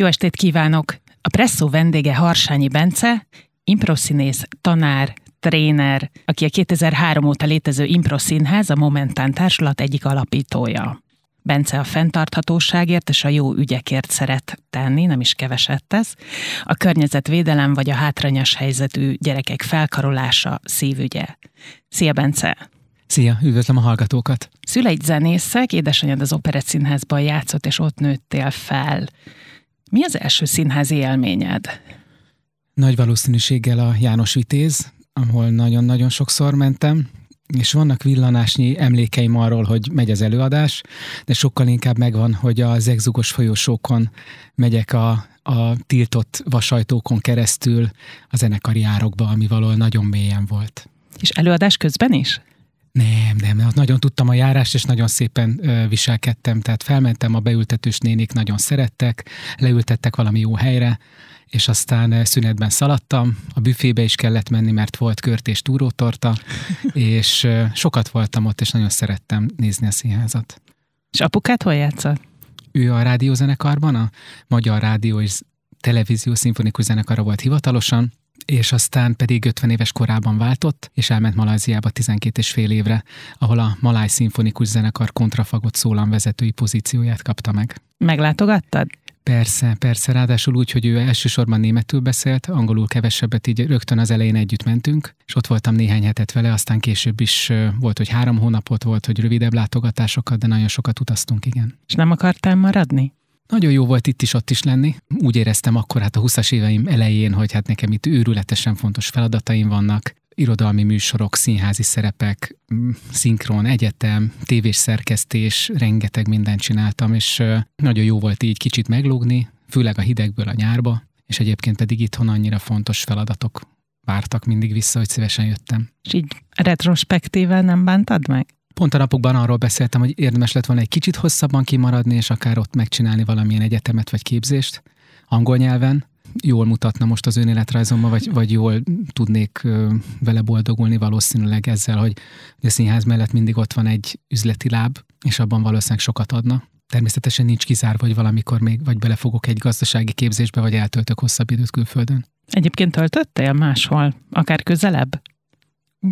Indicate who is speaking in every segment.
Speaker 1: Jó estét kívánok! A Presszó vendége Harsányi Bence, improszínész, tanár, tréner, aki a 2003 óta létező Improszínház, a Momentán Társulat egyik alapítója. Bence a fenntarthatóságért és a jó ügyekért szeret tenni, nem is keveset tesz. A környezetvédelem vagy a hátrányos helyzetű gyerekek felkarolása szívügye. Szia, Bence!
Speaker 2: Szia, üdvözlöm a hallgatókat!
Speaker 1: Szüleid zenészek, édesanyád az Operett Színházban játszott, és ott nőttél fel. Mi az első színházi élményed?
Speaker 2: Nagy valószínűséggel a János Vitéz, ahol nagyon-nagyon sokszor mentem, és vannak villanásnyi emlékeim arról, hogy megy az előadás, de sokkal inkább megvan, hogy a zegzugos folyosókon megyek a, a tiltott vasajtókon keresztül a zenekari árokba, ami valahol nagyon mélyen volt.
Speaker 1: És előadás közben is?
Speaker 2: Nem, nem, nagyon tudtam a járást, és nagyon szépen viselkedtem, tehát felmentem, a beültetős nénik nagyon szerettek, leültettek valami jó helyre, és aztán szünetben szaladtam, a büfébe is kellett menni, mert volt kört és túrótorta, és sokat voltam ott, és nagyon szerettem nézni a színházat.
Speaker 1: És apukát hol játszott?
Speaker 2: Ő a rádiózenekarban, a Magyar Rádió és Televízió Szimfonikus Zenekara volt hivatalosan, és aztán pedig 50 éves korában váltott, és elment Malajziába 12 és fél évre, ahol a Maláj Szimfonikus Zenekar kontrafagot szólamvezetői pozícióját kapta meg.
Speaker 1: Meglátogattad?
Speaker 2: Persze, persze, ráadásul úgy, hogy ő elsősorban németül beszélt, angolul kevesebbet, így rögtön az elején együtt mentünk, és ott voltam néhány hetet vele, aztán később is volt, hogy három hónapot volt, hogy rövidebb látogatásokat, de nagyon sokat utaztunk, igen.
Speaker 1: És nem akartál maradni?
Speaker 2: Nagyon jó volt itt is, ott is lenni. Úgy éreztem akkor hát a 20-as éveim elején, hogy hát nekem itt őrületesen fontos feladataim vannak. Irodalmi műsorok, színházi szerepek, szinkron, egyetem, tévés szerkesztés, rengeteg mindent csináltam, és nagyon jó volt így kicsit meglógni, főleg a hidegből a nyárba, és egyébként pedig itthon annyira fontos feladatok vártak mindig vissza, hogy szívesen jöttem.
Speaker 1: És így retrospektíven nem bántad meg?
Speaker 2: Pont a napokban arról beszéltem, hogy érdemes lett volna egy kicsit hosszabban kimaradni, és akár ott megcsinálni valamilyen egyetemet vagy képzést angol nyelven. Jól mutatna most az önéletrajzomban, vagy, vagy jól tudnék vele boldogulni valószínűleg ezzel, hogy a színház mellett mindig ott van egy üzleti láb, és abban valószínűleg sokat adna. Természetesen nincs kizárva, hogy valamikor még vagy belefogok egy gazdasági képzésbe, vagy eltöltök hosszabb időt külföldön.
Speaker 1: Egyébként töltöttél máshol, akár közelebb?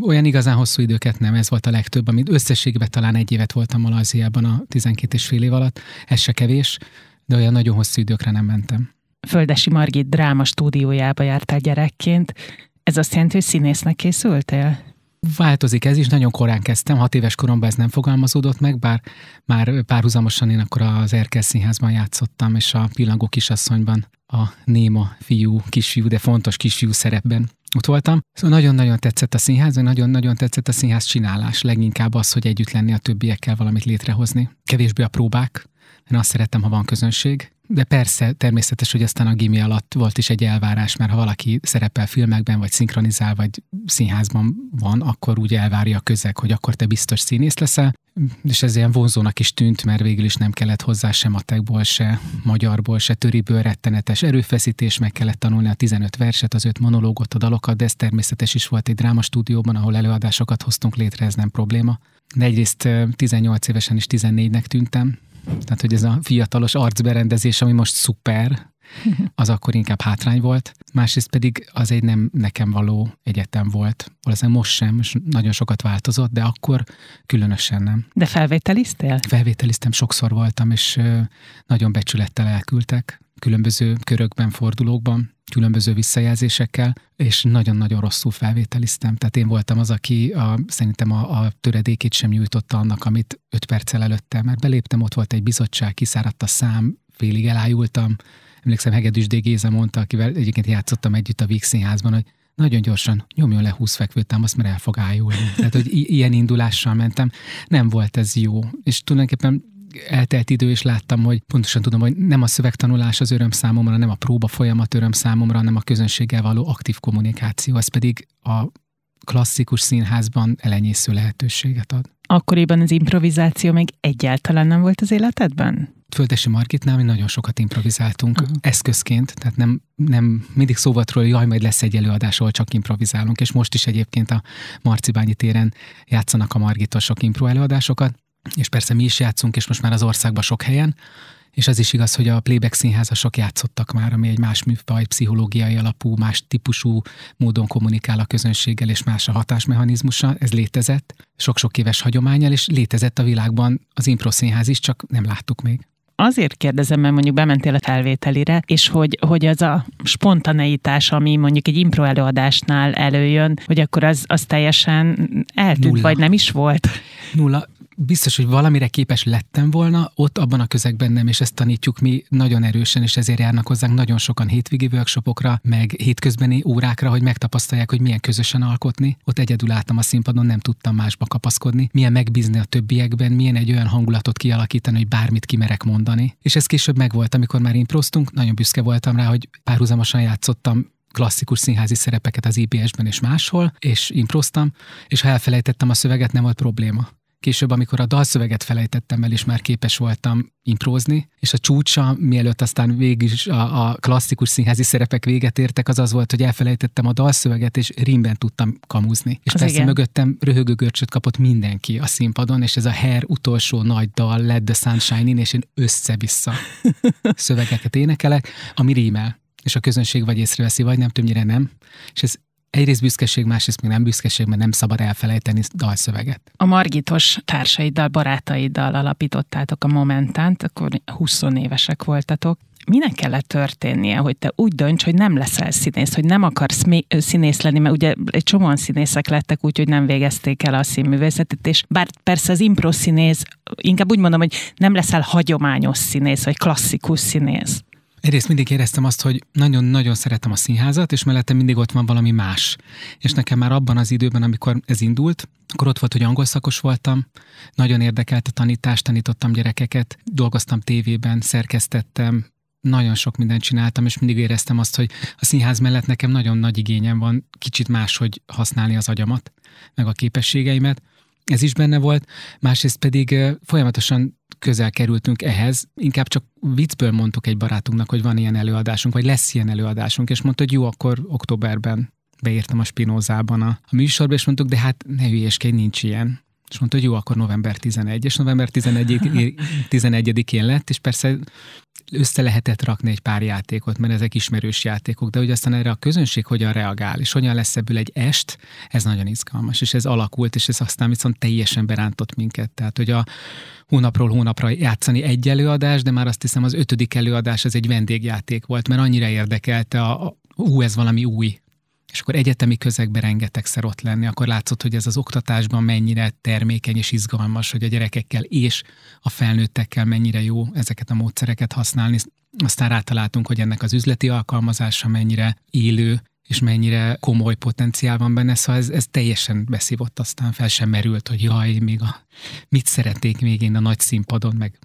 Speaker 2: Olyan igazán hosszú időket nem, ez volt a legtöbb, amit összességben talán egy évet voltam Malajziában a 12 és fél év alatt, ez se kevés, de olyan nagyon hosszú időkre nem mentem.
Speaker 1: Földesi Margit dráma stúdiójába jártál gyerekként. Ez azt jelenti, hogy színésznek készültél?
Speaker 2: Változik ez is, nagyon korán kezdtem, hat éves koromban ez nem fogalmazódott meg, bár már párhuzamosan én akkor az Erkel Színházban játszottam, és a Pillangó kisasszonyban a néma fiú, kisfiú, de fontos kisfiú szerepben ott voltam. Szóval nagyon-nagyon tetszett a színház, nagyon-nagyon tetszett a színház csinálás. Leginkább az, hogy együtt lenni a többiekkel valamit létrehozni. Kevésbé a próbák, én azt szerettem, ha van közönség. De persze, természetes, hogy aztán a gimi alatt volt is egy elvárás, mert ha valaki szerepel filmekben, vagy szinkronizál, vagy színházban van, akkor úgy elvárja a közeg, hogy akkor te biztos színész leszel. És ez ilyen vonzónak is tűnt, mert végül is nem kellett hozzá se matekból, se magyarból, se töriből rettenetes erőfeszítés, meg kellett tanulni a 15 verset, az öt monológot, a dalokat, de ez természetes is volt egy drámastúdióban, ahol előadásokat hoztunk létre, ez nem probléma. De egyrészt 18 évesen is 14-nek tűntem, tehát, hogy ez a fiatalos arcberendezés, ami most szuper, az akkor inkább hátrány volt. Másrészt pedig az egy nem nekem való egyetem volt. Valószínűleg most sem, most nagyon sokat változott, de akkor különösen nem.
Speaker 1: De felvételiztél?
Speaker 2: Felvételiztem, sokszor voltam, és nagyon becsülettel elküldtek különböző körökben, fordulókban, különböző visszajelzésekkel, és nagyon-nagyon rosszul felvételiztem. Tehát én voltam az, aki a, szerintem a, a töredékét sem nyújtotta annak, amit öt perccel előtte, mert beléptem, ott volt egy bizottság, kiszáradt a szám, félig elájultam. Emlékszem, Hegedűs D. Géza mondta, akivel egyébként játszottam együtt a Víg Színházban, hogy nagyon gyorsan nyomjon le 20 fekvőtámaszt, mert el fog ájulni. Tehát, hogy i- ilyen indulással mentem. Nem volt ez jó. És tulajdonképpen eltelt idő, és láttam, hogy pontosan tudom, hogy nem a szövegtanulás az öröm számomra, nem a próba folyamat öröm számomra, hanem a közönséggel való aktív kommunikáció, ez pedig a klasszikus színházban elenyésző lehetőséget ad.
Speaker 1: Akkoriban az improvizáció még egyáltalán nem volt az életedben?
Speaker 2: Földesi Margitnál mi nagyon sokat improvizáltunk uh-huh. eszközként, tehát nem, nem mindig szó volt róla, jaj, majd lesz egy előadás, ahol csak improvizálunk, és most is egyébként a Marcibányi téren játszanak a Margitosok impro előadásokat, és persze mi is játszunk, és most már az országban sok helyen, És az is igaz, hogy a playback színházasok játszottak már, ami egy más műfaj, pszichológiai alapú, más típusú módon kommunikál a közönséggel, és más a hatásmechanizmusa. Ez létezett, sok-sok éves hagyományal, és létezett a világban az improszínház is, csak nem láttuk még.
Speaker 1: Azért kérdezem, mert mondjuk bementél a felvételire, és hogy, hogy az a spontaneitás, ami mondjuk egy impro előadásnál előjön, hogy akkor az, az teljesen eltűnt, Nulla. vagy nem is volt?
Speaker 2: Nulla biztos, hogy valamire képes lettem volna, ott abban a közegben nem, és ezt tanítjuk mi nagyon erősen, és ezért járnak hozzánk nagyon sokan hétvégi workshopokra, meg hétközbeni órákra, hogy megtapasztalják, hogy milyen közösen alkotni. Ott egyedül álltam a színpadon, nem tudtam másba kapaszkodni, milyen megbízni a többiekben, milyen egy olyan hangulatot kialakítani, hogy bármit kimerek mondani. És ez később megvolt, amikor már improztunk, nagyon büszke voltam rá, hogy párhuzamosan játszottam klasszikus színházi szerepeket az IBS-ben és máshol, és improztam, és ha elfelejtettem a szöveget, nem volt probléma. Később, amikor a dalszöveget felejtettem el, és már képes voltam imprózni, és a csúcsa, mielőtt aztán végig is a, a klasszikus színházi szerepek véget értek, az az volt, hogy elfelejtettem a dalszöveget, és rimben tudtam kamuzni. És az persze igen. mögöttem röhögő görcsöt kapott mindenki a színpadon, és ez a Hair utolsó nagy dal, Let the Sunshine in, és én össze-vissza szövegeket énekelek, ami rímel és a közönség vagy észreveszi, vagy nem, többnyire nem. És ez egyrészt büszkeség, másrészt még nem büszkeség, mert nem szabad elfelejteni dalszöveget.
Speaker 1: A Margitos társaiddal, barátaiddal alapítottátok a Momentánt, akkor 20 évesek voltatok. Minek kellett történnie, hogy te úgy dönts, hogy nem leszel színész, hogy nem akarsz színész lenni, mert ugye egy csomóan színészek lettek úgy, hogy nem végezték el a színművészetet, és bár persze az impro színész, inkább úgy mondom, hogy nem leszel hagyományos színész, vagy klasszikus színész.
Speaker 2: Egyrészt mindig éreztem azt, hogy nagyon-nagyon szeretem a színházat, és mellette mindig ott van valami más. És nekem már abban az időben, amikor ez indult, akkor ott volt, hogy angol szakos voltam, nagyon érdekelt a tanítás, tanítottam gyerekeket, dolgoztam tévében, szerkesztettem, nagyon sok mindent csináltam, és mindig éreztem azt, hogy a színház mellett nekem nagyon nagy igényem van kicsit máshogy használni az agyamat, meg a képességeimet. Ez is benne volt, másrészt pedig folyamatosan közel kerültünk ehhez, inkább csak viccből mondtuk egy barátunknak, hogy van ilyen előadásunk, vagy lesz ilyen előadásunk, és mondta, hogy jó, akkor októberben beírtam a Spinozában a, a műsorba, és mondtuk, de hát ne hülyeskedj, nincs ilyen. És mondta, hogy jó, akkor november 11, és november 11, 11-én lett, és persze össze lehetett rakni egy pár játékot, mert ezek ismerős játékok, de hogy aztán erre a közönség hogyan reagál, és hogyan lesz ebből egy est, ez nagyon izgalmas, és ez alakult, és ez aztán viszont teljesen berántott minket. Tehát, hogy a hónapról hónapra játszani egy előadás, de már azt hiszem az ötödik előadás az egy vendégjáték volt, mert annyira érdekelte a, ú, ez valami új, és akkor egyetemi közegben rengetegszer ott lenni, akkor látszott, hogy ez az oktatásban mennyire termékeny és izgalmas, hogy a gyerekekkel és a felnőttekkel mennyire jó ezeket a módszereket használni. Aztán rátaláltunk, hogy ennek az üzleti alkalmazása mennyire élő, és mennyire komoly potenciál van benne, szóval ez, ez teljesen beszívott, aztán fel sem merült, hogy jaj, még a, mit szeretnék még én a nagy színpadon, meg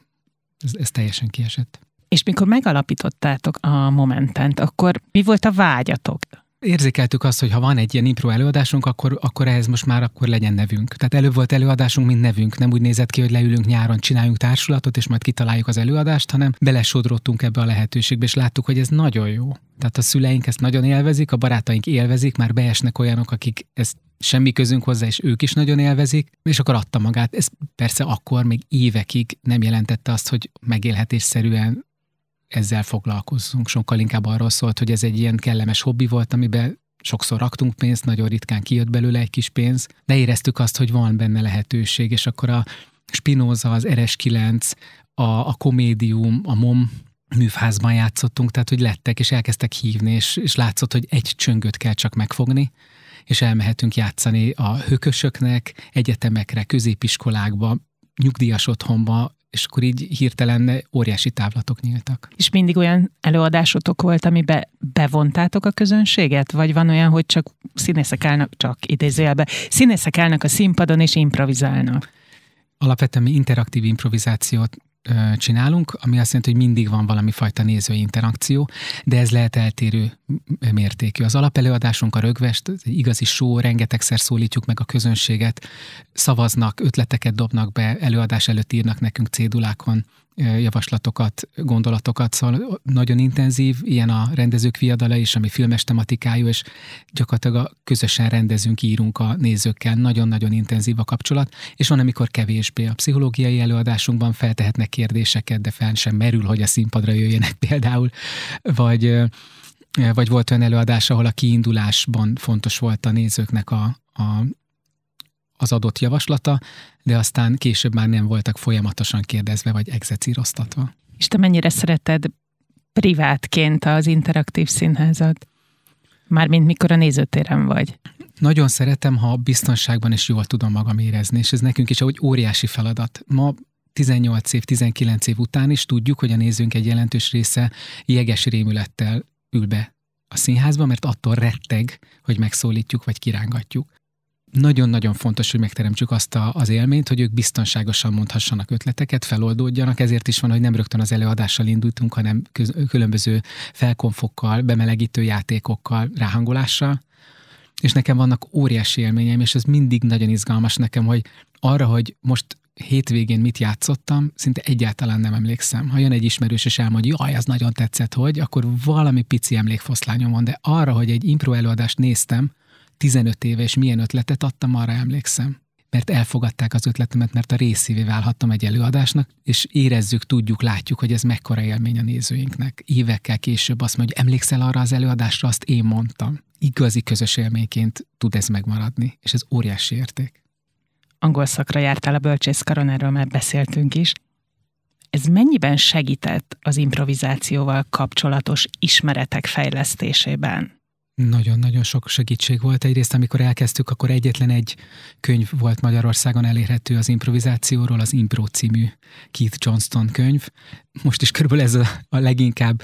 Speaker 2: ez, ez teljesen kiesett.
Speaker 1: És mikor megalapítottátok a Momentent, akkor mi volt a vágyatok?
Speaker 2: Érzékeltük azt, hogy ha van egy ilyen impro előadásunk, akkor, akkor ehhez most már akkor legyen nevünk. Tehát előbb volt előadásunk, mint nevünk. Nem úgy nézett ki, hogy leülünk nyáron, csináljunk társulatot, és majd kitaláljuk az előadást, hanem belesodrottunk ebbe a lehetőségbe, és láttuk, hogy ez nagyon jó. Tehát a szüleink ezt nagyon élvezik, a barátaink élvezik, már beesnek olyanok, akik ezt semmi közünk hozzá, és ők is nagyon élvezik, és akkor adta magát. Ez persze akkor még évekig nem jelentette azt, hogy megélhetésszerűen ezzel foglalkozzunk. Sokkal inkább arról szólt, hogy ez egy ilyen kellemes hobbi volt, amiben sokszor raktunk pénzt, nagyon ritkán kijött belőle egy kis pénz, de éreztük azt, hogy van benne lehetőség, és akkor a Spinoza, az RS9, a, a komédium, a MOM műfázban játszottunk, tehát hogy lettek, és elkezdtek hívni, és, és látszott, hogy egy csöngöt kell csak megfogni, és elmehetünk játszani a hökösöknek, egyetemekre, középiskolákba, nyugdíjas otthonba, és akkor így hirtelen óriási távlatok nyíltak.
Speaker 1: És mindig olyan előadásotok volt, amiben bevontátok a közönséget? Vagy van olyan, hogy csak színészek állnak, csak idézőjelben, színészek állnak a színpadon és improvizálnak?
Speaker 2: Alapvetően mi interaktív improvizációt csinálunk, ami azt jelenti, hogy mindig van valami fajta nézői interakció, de ez lehet eltérő mértékű. Az alapelőadásunk a rögvest, igazi show, rengetegszer szólítjuk meg a közönséget, szavaznak, ötleteket dobnak be, előadás előtt írnak nekünk cédulákon javaslatokat, gondolatokat, szóval nagyon intenzív, ilyen a rendezők viadala is, ami filmes tematikájú, és gyakorlatilag a közösen rendezünk, írunk a nézőkkel, nagyon-nagyon intenzív a kapcsolat, és van, amikor kevésbé. A pszichológiai előadásunkban feltehetnek kérdéseket, de fel sem merül, hogy a színpadra jöjjenek például, vagy vagy volt olyan előadás, ahol a kiindulásban fontos volt a nézőknek a, a az adott javaslata, de aztán később már nem voltak folyamatosan kérdezve vagy execíroztatva.
Speaker 1: És te mennyire szereted privátként az interaktív színházat? Mármint mikor a nézőtéren vagy?
Speaker 2: Nagyon szeretem, ha biztonságban is jól tudom magam érezni, és ez nekünk is egy óriási feladat. Ma 18 év, 19 év után is tudjuk, hogy a nézőnk egy jelentős része jeges rémülettel ül be a színházba, mert attól retteg, hogy megszólítjuk vagy kirángatjuk nagyon-nagyon fontos, hogy megteremtsük azt a, az élményt, hogy ők biztonságosan mondhassanak ötleteket, feloldódjanak, ezért is van, hogy nem rögtön az előadással indultunk, hanem köz, különböző felkonfokkal, bemelegítő játékokkal, ráhangolással. És nekem vannak óriási élményeim, és ez mindig nagyon izgalmas nekem, hogy arra, hogy most hétvégén mit játszottam, szinte egyáltalán nem emlékszem. Ha jön egy ismerős és elmondja, jaj, ez nagyon tetszett, hogy, akkor valami pici emlékfoszlányom van, de arra, hogy egy impro előadást néztem, 15 éve, és milyen ötletet adtam, arra emlékszem. Mert elfogadták az ötletemet, mert a részévé válhattam egy előadásnak, és érezzük, tudjuk, látjuk, hogy ez mekkora élmény a nézőinknek. Évekkel később azt mondja, hogy emlékszel arra az előadásra, azt én mondtam. Igazi közös élményként tud ez megmaradni, és ez óriási érték.
Speaker 1: Angol szakra jártál a bölcsészkaron, erről már beszéltünk is. Ez mennyiben segített az improvizációval kapcsolatos ismeretek fejlesztésében?
Speaker 2: Nagyon-nagyon sok segítség volt. Egyrészt, amikor elkezdtük, akkor egyetlen egy könyv volt Magyarországon elérhető az improvizációról, az Impro című Keith Johnston könyv. Most is körülbelül ez a, a leginkább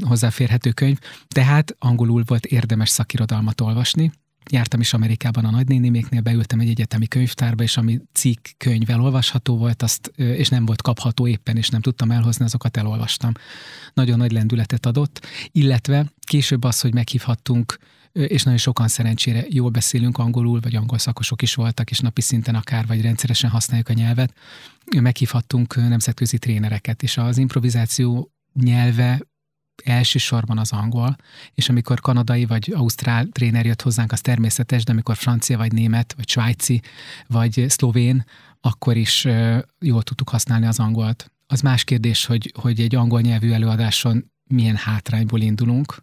Speaker 2: hozzáférhető könyv. Tehát angolul volt érdemes szakirodalmat olvasni, jártam is Amerikában a nagynéniméknél, beültem egy egyetemi könyvtárba, és ami cikk könyvvel olvasható volt, azt, és nem volt kapható éppen, és nem tudtam elhozni, azokat elolvastam. Nagyon nagy lendületet adott, illetve később az, hogy meghívhattunk és nagyon sokan szerencsére jól beszélünk angolul, vagy angol szakosok is voltak, és napi szinten akár, vagy rendszeresen használjuk a nyelvet. Meghívhattunk nemzetközi trénereket, és az improvizáció nyelve elsősorban az angol, és amikor kanadai vagy ausztrál tréner jött hozzánk, az természetes, de amikor francia vagy német, vagy svájci, vagy szlovén, akkor is jól tudtuk használni az angolt. Az más kérdés, hogy, hogy egy angol nyelvű előadáson milyen hátrányból indulunk,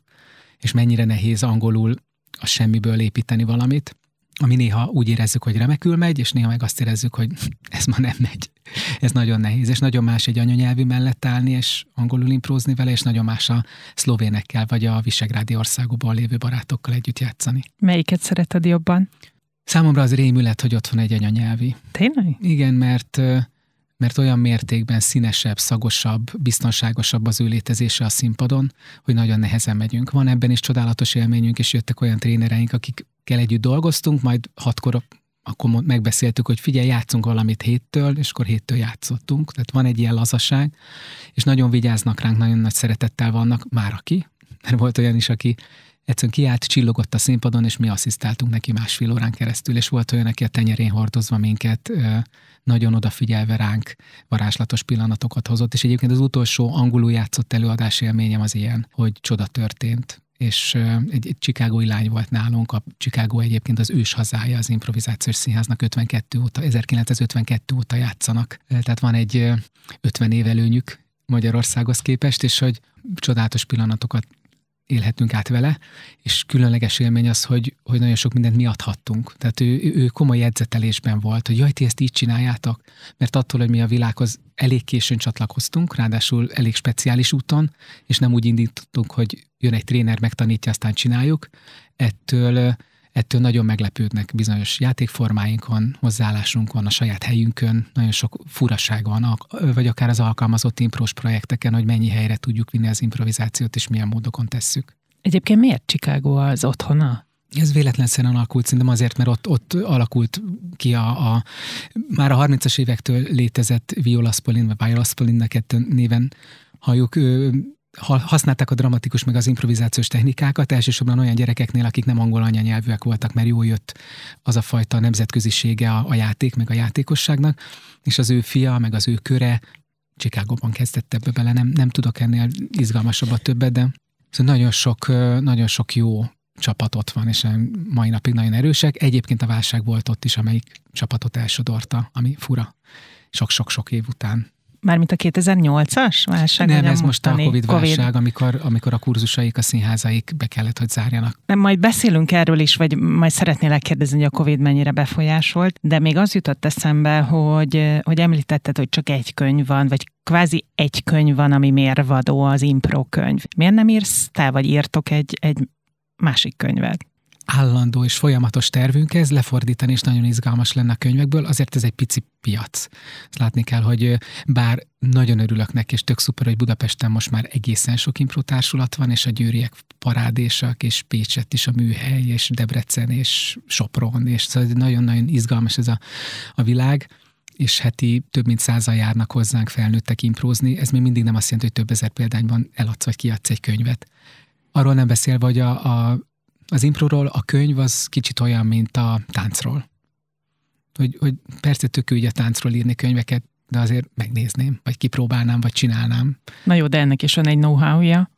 Speaker 2: és mennyire nehéz angolul a semmiből építeni valamit ami néha úgy érezzük, hogy remekül megy, és néha meg azt érezzük, hogy ez ma nem megy. Ez nagyon nehéz, és nagyon más egy anyanyelvű mellett állni, és angolul imprózni vele, és nagyon más a szlovénekkel, vagy a visegrádi országokban lévő barátokkal együtt játszani.
Speaker 1: Melyiket szereted jobban?
Speaker 2: Számomra az rémület, hogy ott van egy anyanyelvi.
Speaker 1: Tényleg?
Speaker 2: Igen, mert mert olyan mértékben színesebb, szagosabb, biztonságosabb az ő létezése a színpadon, hogy nagyon nehezen megyünk. Van ebben is csodálatos élményünk, és jöttek olyan trénereink, akikkel együtt dolgoztunk, majd hatkor akkor megbeszéltük, hogy figyelj, játszunk valamit héttől, és akkor héttől játszottunk. Tehát van egy ilyen lazaság, és nagyon vigyáznak ránk, nagyon nagy szeretettel vannak, már aki, mert volt olyan is, aki egyszerűen kiállt, csillogott a színpadon, és mi asszisztáltunk neki másfél órán keresztül, és volt olyan, aki a tenyerén hordozva minket, nagyon odafigyelve ránk varázslatos pillanatokat hozott, és egyébként az utolsó angolul játszott előadás élményem az ilyen, hogy csoda történt, és egy, egy Chicagói lány volt nálunk, a Chicago egyébként az ős hazája az improvizációs színháznak 52 óta, 1952 óta játszanak, tehát van egy 50 év előnyük Magyarországhoz képest, és hogy csodálatos pillanatokat élhetünk át vele, és különleges élmény az, hogy, hogy nagyon sok mindent mi adhattunk. Tehát ő, ő komoly edzetelésben volt, hogy jaj, ti ezt így csináljátok, mert attól, hogy mi a világhoz elég későn csatlakoztunk, ráadásul elég speciális úton, és nem úgy indítottunk, hogy jön egy tréner, megtanítja, aztán csináljuk, ettől ettől nagyon meglepődnek bizonyos játékformáinkon, hozzáállásunkon, a saját helyünkön, nagyon sok furaság van, vagy akár az alkalmazott imprós projekteken, hogy mennyi helyre tudjuk vinni az improvizációt, és milyen módokon tesszük.
Speaker 1: Egyébként miért Chicago az otthona?
Speaker 2: Ez véletlenszerűen alakult, szerintem azért, mert ott, ott alakult ki a, a már a 30-as évektől létezett Violaspolin, vagy Violaspolin, kettő néven halljuk, használták a dramatikus meg az improvizációs technikákat, elsősorban olyan gyerekeknél, akik nem angol anyanyelvűek voltak, mert jól jött az a fajta nemzetközisége a, a játék, meg a játékosságnak, és az ő fia, meg az ő köre Csikágóban kezdett ebbe bele, nem, nem tudok ennél izgalmasabbat többet, de szóval nagyon sok, nagyon sok jó csapat ott van, és mai napig nagyon erősek. Egyébként a válság volt ott is, amelyik csapatot elsodorta, ami fura. Sok-sok-sok év után.
Speaker 1: Mármint a 2008-as válság?
Speaker 2: Nem, ez most a Covid válság, COVID. amikor, amikor a kurzusaik, a színházaik be kellett, hogy zárjanak.
Speaker 1: Nem, majd beszélünk erről is, vagy majd szeretnélek kérdezni, hogy a Covid mennyire befolyásolt, de még az jutott eszembe, hogy, hogy említetted, hogy csak egy könyv van, vagy kvázi egy könyv van, ami mérvadó, az impro könyv. Miért nem írsz te, vagy írtok egy, egy másik könyvet?
Speaker 2: Állandó és folyamatos tervünk ez, lefordítani is nagyon izgalmas lenne a könyvekből, azért ez egy pici piac. Ezt látni kell, hogy bár nagyon örülök neki, és tök szuper, hogy Budapesten most már egészen sok impro társulat van, és a győriek parádésak, és Pécset is a műhely, és Debrecen, és Sopron, és szóval nagyon-nagyon izgalmas ez a, a világ és heti több mint százal járnak hozzánk felnőttek imprózni. Ez még mindig nem azt jelenti, hogy több ezer példányban eladsz vagy kiadsz egy könyvet. Arról nem beszélve, hogy a, a az improról a könyv az kicsit olyan, mint a táncról. Hogy, hogy persze tök úgy a táncról írni könyveket, de azért megnézném, vagy kipróbálnám, vagy csinálnám.
Speaker 1: Na jó, de ennek is van egy know-how-ja.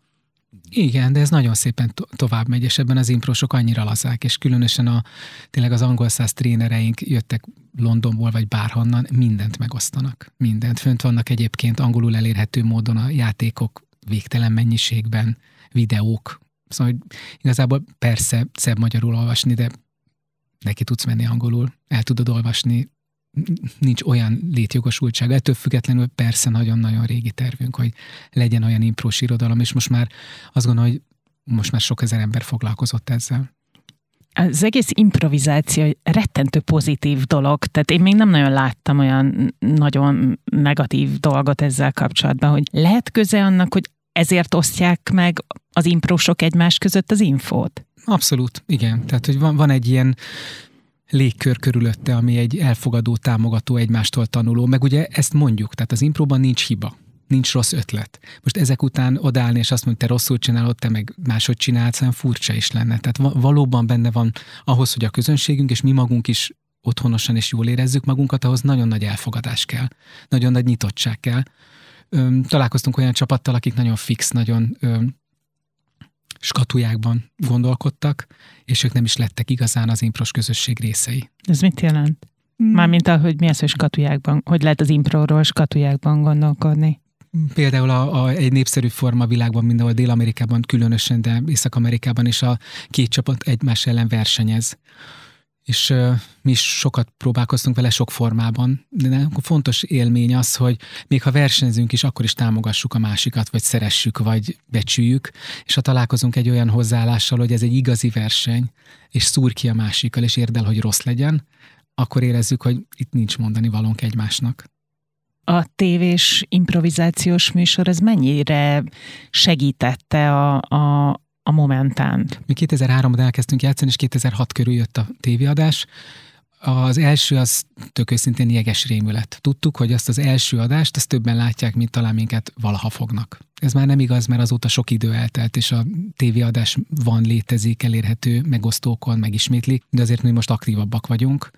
Speaker 2: Igen, de ez nagyon szépen to- tovább megy, és ebben az improsok annyira lazák, és különösen a, tényleg az angol száz trénereink jöttek Londonból, vagy bárhonnan, mindent megosztanak. Mindent. Fönt vannak egyébként angolul elérhető módon a játékok végtelen mennyiségben, videók, Szóval hogy igazából persze szebb magyarul olvasni, de neki tudsz menni angolul, el tudod olvasni, nincs olyan létjogosultság. Ettől függetlenül persze nagyon-nagyon régi tervünk, hogy legyen olyan imprós irodalom, és most már azt gondolom, hogy most már sok ezer ember foglalkozott ezzel.
Speaker 1: Az egész improvizáció rettentő pozitív dolog, tehát én még nem nagyon láttam olyan nagyon negatív dolgot ezzel kapcsolatban, hogy lehet köze annak, hogy ezért osztják meg az improsok egymás között az infót?
Speaker 2: Abszolút, igen. Tehát, hogy van, van egy ilyen légkör körülötte, ami egy elfogadó, támogató, egymástól tanuló, meg ugye ezt mondjuk, tehát az impróban nincs hiba nincs rossz ötlet. Most ezek után odállni, és azt mondja, te rosszul csinálod, te meg máshogy csinálsz, hanem furcsa is lenne. Tehát valóban benne van ahhoz, hogy a közönségünk, és mi magunk is otthonosan és jól érezzük magunkat, ahhoz nagyon nagy elfogadás kell, nagyon nagy nyitottság kell. Találkoztunk olyan csapattal, akik nagyon fix, nagyon skatujákban gondolkodtak, és ők nem is lettek igazán az impros közösség részei.
Speaker 1: Ez mit jelent? Hmm. Mármint ahogy mi az, hogy skatujákban, hogy lehet az improról skatujákban gondolkodni?
Speaker 2: Például a, a, egy népszerű forma világban, mindenhol Dél-Amerikában különösen, de Észak-Amerikában is a két csapat egymás ellen versenyez és mi is sokat próbálkoztunk vele sok formában, de fontos élmény az, hogy még ha versenyzünk is, akkor is támogassuk a másikat, vagy szeressük, vagy becsüljük, és ha találkozunk egy olyan hozzáállással, hogy ez egy igazi verseny, és szúr ki a másikkal, és érdel, hogy rossz legyen, akkor érezzük, hogy itt nincs mondani valónk egymásnak.
Speaker 1: A tévés improvizációs műsor, ez mennyire segítette a, a, a momentánt?
Speaker 2: Mi 2003-ban elkezdtünk játszani, és 2006 körül jött a tévéadás. Az első az tök őszintén jeges rémület. Tudtuk, hogy azt az első adást, azt többen látják, mint talán minket valaha fognak. Ez már nem igaz, mert azóta sok idő eltelt, és a tévéadás van, létezik, elérhető, megosztókon, megismétlik, de azért mi most aktívabbak vagyunk.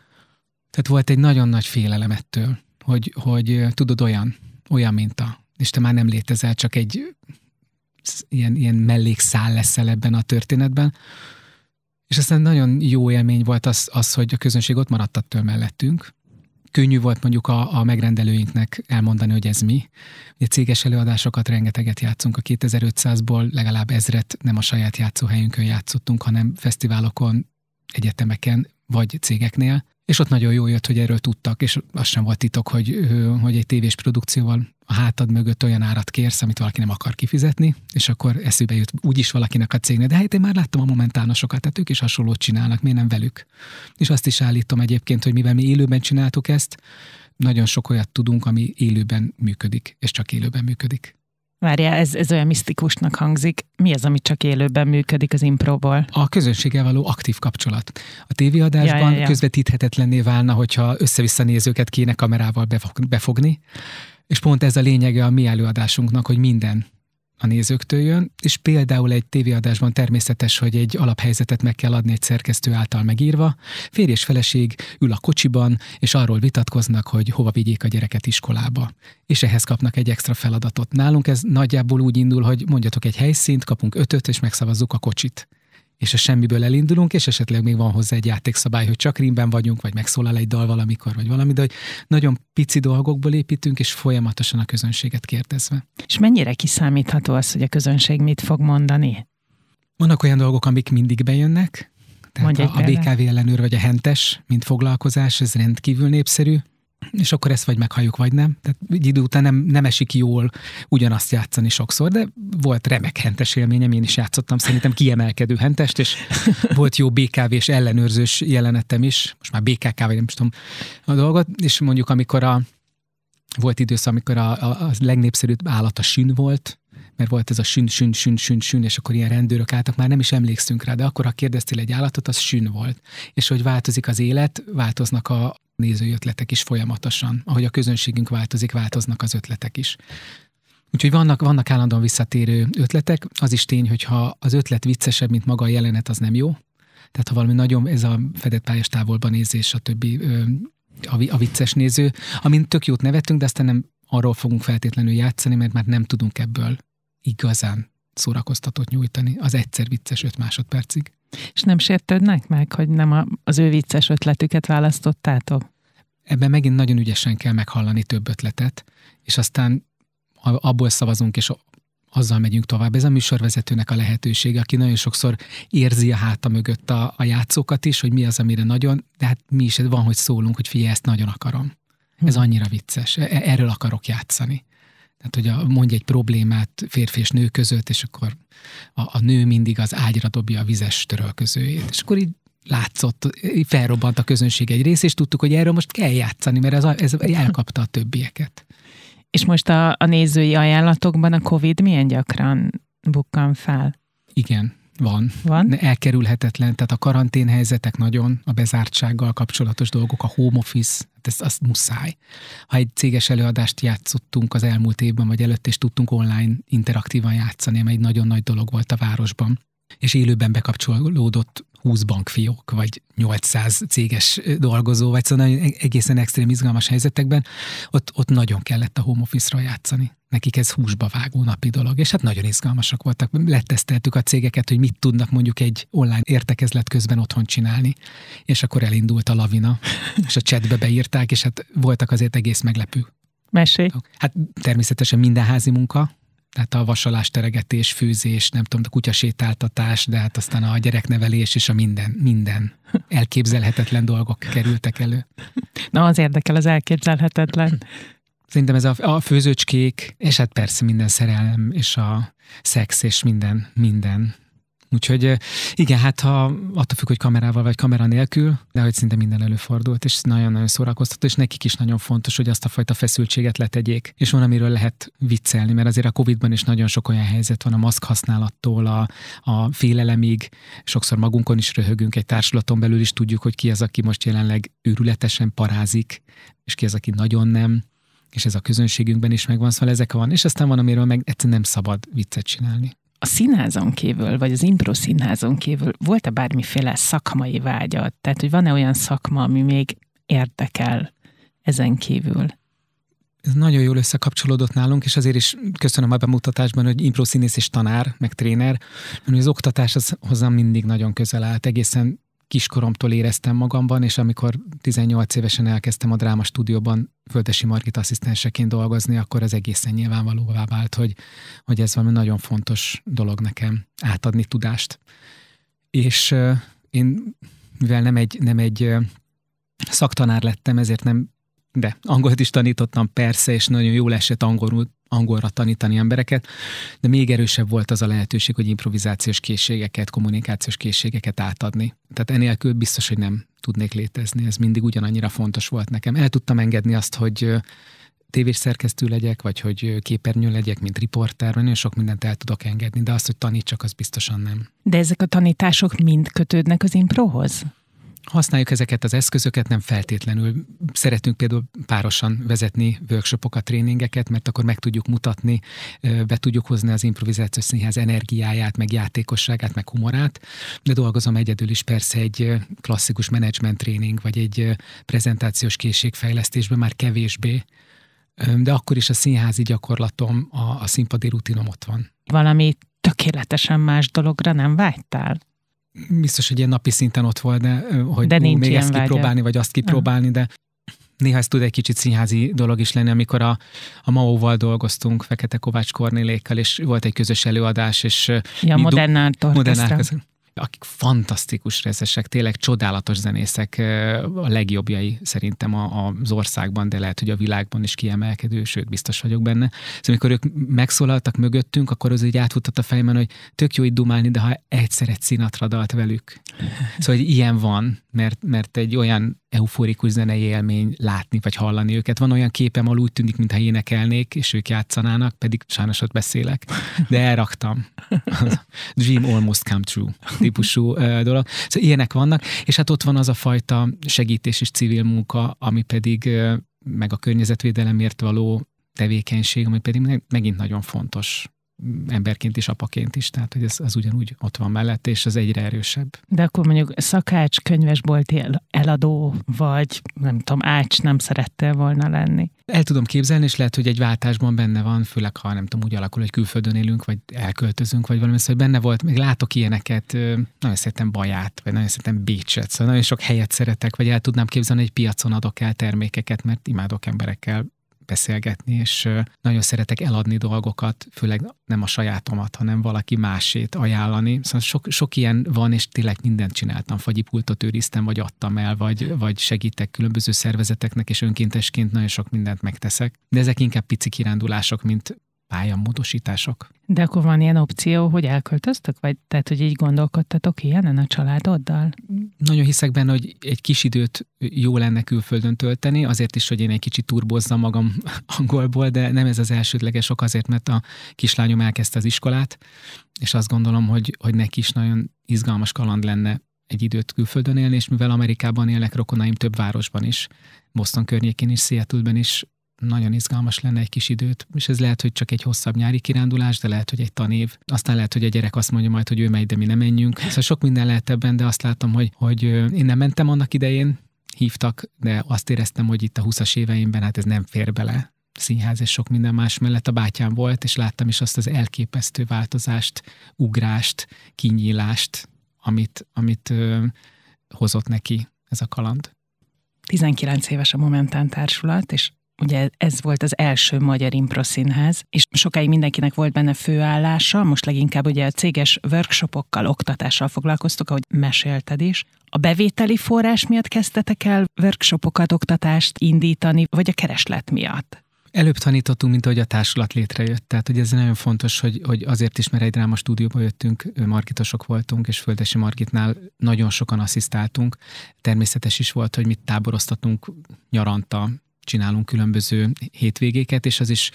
Speaker 2: Tehát volt egy nagyon nagy félelem ettől, hogy, hogy tudod olyan, olyan minta, és te már nem létezel, csak egy ilyen, ilyen mellékszál leszel ebben a történetben. És aztán nagyon jó élmény volt az, az hogy a közönség ott maradt attól mellettünk. Könnyű volt mondjuk a, a megrendelőinknek elmondani, hogy ez mi. Ugye céges előadásokat rengeteget játszunk, a 2500-ból legalább ezret nem a saját játszóhelyünkön játszottunk, hanem fesztiválokon, egyetemeken vagy cégeknél. És ott nagyon jó jött, hogy erről tudtak, és az sem volt titok, hogy, hogy egy tévés produkcióval a hátad mögött olyan árat kérsz, amit valaki nem akar kifizetni, és akkor eszébe jut úgyis valakinek a cégnek. De hát én már láttam a momentánosokat, tehát ők is hasonlót csinálnak, miért nem velük? És azt is állítom egyébként, hogy mivel mi élőben csináltuk ezt, nagyon sok olyat tudunk, ami élőben működik, és csak élőben működik.
Speaker 1: Várjál, ez, ez olyan misztikusnak hangzik. Mi az, ami csak élőben működik az impróból?
Speaker 2: A közönséggel való aktív kapcsolat. A tévéadásban ja, ja, ja. közvetíthetetlenné válna, hogyha össze-vissza nézőket kéne kamerával befogni, és pont ez a lényege a mi előadásunknak, hogy minden a nézőktől jön, és például egy tévéadásban természetes, hogy egy alaphelyzetet meg kell adni egy szerkesztő által megírva. Férj és feleség ül a kocsiban, és arról vitatkoznak, hogy hova vigyék a gyereket iskolába. És ehhez kapnak egy extra feladatot. Nálunk ez nagyjából úgy indul, hogy mondjatok egy helyszínt, kapunk ötöt, és megszavazzuk a kocsit és a semmiből elindulunk, és esetleg még van hozzá egy játékszabály, hogy csak rímben vagyunk, vagy megszólal egy dal valamikor, vagy valami, de hogy nagyon pici dolgokból építünk, és folyamatosan a közönséget kérdezve.
Speaker 1: És mennyire kiszámítható az, hogy a közönség mit fog mondani?
Speaker 2: Vannak olyan dolgok, amik mindig bejönnek, tehát a, a BKV ellenőr vagy a hentes, mint foglalkozás, ez rendkívül népszerű és akkor ezt vagy meghalljuk, vagy nem. Tehát egy idő után nem, nem esik jól ugyanazt játszani sokszor, de volt remek hentes élményem, én is játszottam szerintem kiemelkedő hentest, és volt jó BKV és ellenőrzős jelenetem is, most már BKK, vagy nem tudom a dolgot, és mondjuk amikor a volt időszak, amikor a, a, a legnépszerűbb állat a sün volt, mert volt ez a sün, sün, sün, sün, sün, és akkor ilyen rendőrök álltak, már nem is emlékszünk rá, de akkor, ha kérdeztél egy állatot, az sün volt. És hogy változik az élet, változnak a nézői ötletek is folyamatosan. Ahogy a közönségünk változik, változnak az ötletek is. Úgyhogy vannak, vannak állandóan visszatérő ötletek. Az is tény, hogy ha az ötlet viccesebb, mint maga a jelenet, az nem jó. Tehát ha valami nagyon, ez a fedett pályás távolban nézés, a többi a, vicces néző, amin tök jót nevetünk, de aztán nem arról fogunk feltétlenül játszani, mert már nem tudunk ebből igazán szórakoztatót nyújtani az egyszer vicces öt másodpercig.
Speaker 1: És nem sértődnek meg, hogy nem a, az ő vicces ötletüket választottátok?
Speaker 2: Ebben megint nagyon ügyesen kell meghallani több ötletet, és aztán abból szavazunk, és azzal megyünk tovább. Ez a műsorvezetőnek a lehetősége, aki nagyon sokszor érzi a háta mögött a, a játszókat is, hogy mi az, amire nagyon, de hát mi is van, hogy szólunk, hogy figyelj, ezt nagyon akarom. Ez hm. annyira vicces, e, erről akarok játszani. Tehát, hogy a, mondj egy problémát férfi és nő között, és akkor a, a nő mindig az ágyra dobja a vizes törölközőjét. És akkor így látszott, felrobbant a közönség egy rész, és tudtuk, hogy erről most kell játszani, mert ez, ez elkapta a többieket.
Speaker 1: És most a, a nézői ajánlatokban a COVID milyen gyakran bukkan fel?
Speaker 2: Igen, van.
Speaker 1: Van?
Speaker 2: Elkerülhetetlen, tehát a karanténhelyzetek nagyon, a bezártsággal kapcsolatos dolgok, a home office, hát ez azt muszáj. Ha egy céges előadást játszottunk az elmúlt évben vagy előtt, és tudtunk online interaktívan játszani, ami egy nagyon nagy dolog volt a városban, és élőben bekapcsolódott 20 bankfiók, vagy 800 céges dolgozó, vagy szóval egészen extrém izgalmas helyzetekben, ott, ott nagyon kellett a home office-ra játszani. Nekik ez húsba vágó napi dolog, és hát nagyon izgalmasak voltak. Leteszteltük a cégeket, hogy mit tudnak mondjuk egy online értekezlet közben otthon csinálni, és akkor elindult a lavina, és a chatbe beírták, és hát voltak azért egész meglepő
Speaker 1: Mesélj.
Speaker 2: Hát természetesen minden házi munka, tehát a vasalás, teregetés, főzés, nem tudom, a kutyasétáltatás, de hát aztán a gyereknevelés és a minden, minden elképzelhetetlen dolgok kerültek elő.
Speaker 1: Na, az érdekel az elképzelhetetlen.
Speaker 2: Szerintem ez a, a főzőcskék, és hát persze minden szerelem, és a szex, és minden, minden Úgyhogy igen, hát ha attól függ, hogy kamerával vagy kamera nélkül, de hogy szinte minden előfordult, és nagyon-nagyon szórakoztató, és nekik is nagyon fontos, hogy azt a fajta feszültséget letegyék. És van, amiről lehet viccelni, mert azért a Covid-ban is nagyon sok olyan helyzet van a maszk használattól a, a félelemig, sokszor magunkon is röhögünk, egy társulaton belül is tudjuk, hogy ki az, aki most jelenleg őrületesen parázik, és ki az, aki nagyon nem. És ez a közönségünkben is megvan, szóval ezek van, és aztán van, amiről meg egyszerűen nem szabad viccet csinálni
Speaker 1: a színházon kívül, vagy az impro színházon kívül volt-e bármiféle szakmai vágyat? Tehát, hogy van-e olyan szakma, ami még érdekel ezen kívül?
Speaker 2: Ez nagyon jól összekapcsolódott nálunk, és azért is köszönöm a bemutatásban, hogy impro színész és tanár, meg tréner, mert az oktatás az hozzám mindig nagyon közel állt, egészen kiskoromtól éreztem magamban, és amikor 18 évesen elkezdtem a dráma stúdióban Földesi Margit asszisztenseként dolgozni, akkor az egészen nyilvánvalóvá vált, hogy, hogy ez valami nagyon fontos dolog nekem, átadni tudást. És uh, én, mivel nem egy, nem egy uh, szaktanár lettem, ezért nem de angolt is tanítottam persze, és nagyon jól esett angolul, angolra tanítani embereket, de még erősebb volt az a lehetőség, hogy improvizációs készségeket, kommunikációs készségeket átadni. Tehát enélkül biztos, hogy nem tudnék létezni. Ez mindig ugyanannyira fontos volt nekem. El tudtam engedni azt, hogy tévés szerkesztő legyek, vagy hogy képernyő legyek, mint riporter, nagyon sok mindent el tudok engedni, de azt, hogy tanítsak, az biztosan nem.
Speaker 1: De ezek a tanítások mind kötődnek az improhoz?
Speaker 2: Használjuk ezeket az eszközöket, nem feltétlenül. Szeretünk például párosan vezetni workshopokat, tréningeket, mert akkor meg tudjuk mutatni, be tudjuk hozni az improvizációs színház energiáját, meg játékosságát, meg humorát, de dolgozom egyedül is persze egy klasszikus menedzsment tréning, vagy egy prezentációs készségfejlesztésben már kevésbé, de akkor is a színházi gyakorlatom, a, a színpadi rutinom ott van.
Speaker 1: Valami tökéletesen más dologra nem vágytál?
Speaker 2: Biztos, hogy ilyen napi szinten ott volt, de hogy de nincs még ezt kipróbálni, vagy azt kipróbálni, de néha ez tud egy kicsit színházi dolog is lenni, amikor a, a Mao-val dolgoztunk, Fekete Kovács Kornélékkal, és volt egy közös előadás, és
Speaker 1: ja, modern modern
Speaker 2: akik fantasztikus rezesek, tényleg csodálatos zenészek, a legjobbjai szerintem az országban, de lehet, hogy a világban is kiemelkedő, sőt, biztos vagyok benne. Szóval amikor ők megszólaltak mögöttünk, akkor az így átfutott a fejemben, hogy tök jó itt dumálni, de ha egyszer egy színatra dalt velük. Szóval, hogy ilyen van, mert, mert egy olyan euforikus zenei élmény látni vagy hallani őket. Van olyan képem, ahol úgy tűnik, mintha énekelnék, és ők játszanának, pedig sajnos ott beszélek. De elraktam. Dream almost come true típusú dolog. Szóval ilyenek vannak, és hát ott van az a fajta segítés és civil munka, ami pedig meg a környezetvédelemért való tevékenység, ami pedig megint nagyon fontos emberként is, apaként is, tehát hogy ez az ugyanúgy ott van mellett, és az egyre erősebb.
Speaker 1: De akkor mondjuk szakács, könyvesbolti eladó, vagy nem tudom, ács nem szerettél volna lenni?
Speaker 2: El tudom képzelni, és lehet, hogy egy váltásban benne van, főleg ha nem tudom, úgy alakul, hogy külföldön élünk, vagy elköltözünk, vagy valami, szóval benne volt, még látok ilyeneket, nagyon szeretem Baját, vagy nagyon szeretem Bécset, szóval nagyon sok helyet szeretek, vagy el tudnám képzelni, hogy piacon adok el termékeket, mert imádok emberekkel beszélgetni, és nagyon szeretek eladni dolgokat, főleg nem a sajátomat, hanem valaki másét ajánlani. Szóval sok, sok ilyen van, és tényleg mindent csináltam. Fagyipultot őriztem, vagy adtam el, vagy, vagy segítek különböző szervezeteknek, és önkéntesként nagyon sok mindent megteszek. De ezek inkább pici kirándulások, mint pályamódosítások.
Speaker 1: De akkor van ilyen opció, hogy elköltöztök? Vagy tehát, hogy így gondolkodtatok ilyenen a családoddal?
Speaker 2: Nagyon hiszek benne, hogy egy kis időt jó lenne külföldön tölteni, azért is, hogy én egy kicsit turbozzam magam angolból, de nem ez az elsődleges ok azért, mert a kislányom elkezdte az iskolát, és azt gondolom, hogy, hogy neki is nagyon izgalmas kaland lenne egy időt külföldön élni, és mivel Amerikában élnek rokonaim több városban is, Boston környékén is, Seattle-ben is, nagyon izgalmas lenne egy kis időt, és ez lehet, hogy csak egy hosszabb nyári kirándulás, de lehet, hogy egy tanév. Aztán lehet, hogy a gyerek azt mondja majd, hogy ő megy, de mi nem menjünk. Szóval sok minden lehet ebben, de azt látom, hogy, hogy én nem mentem annak idején, hívtak, de azt éreztem, hogy itt a 20-as éveimben hát ez nem fér bele színház és sok minden más mellett a bátyám volt, és láttam is azt az elképesztő változást, ugrást, kinyílást, amit, amit ö, hozott neki ez a kaland.
Speaker 1: 19 éves a Momentán Társulat, és Ugye ez volt az első magyar improszínház, és sokáig mindenkinek volt benne főállása, most leginkább ugye a céges workshopokkal, oktatással foglalkoztok, ahogy mesélted is. A bevételi forrás miatt kezdtetek el workshopokat, oktatást indítani, vagy a kereslet miatt?
Speaker 2: Előbb tanítottunk, mint ahogy a társulat létrejött. Tehát, hogy ez nagyon fontos, hogy, hogy azért is, mert egy dráma stúdióba jöttünk, margitosok voltunk, és Földesi Margitnál nagyon sokan asszisztáltunk. Természetes is volt, hogy mit táboroztatunk nyaranta, csinálunk különböző hétvégéket, és az is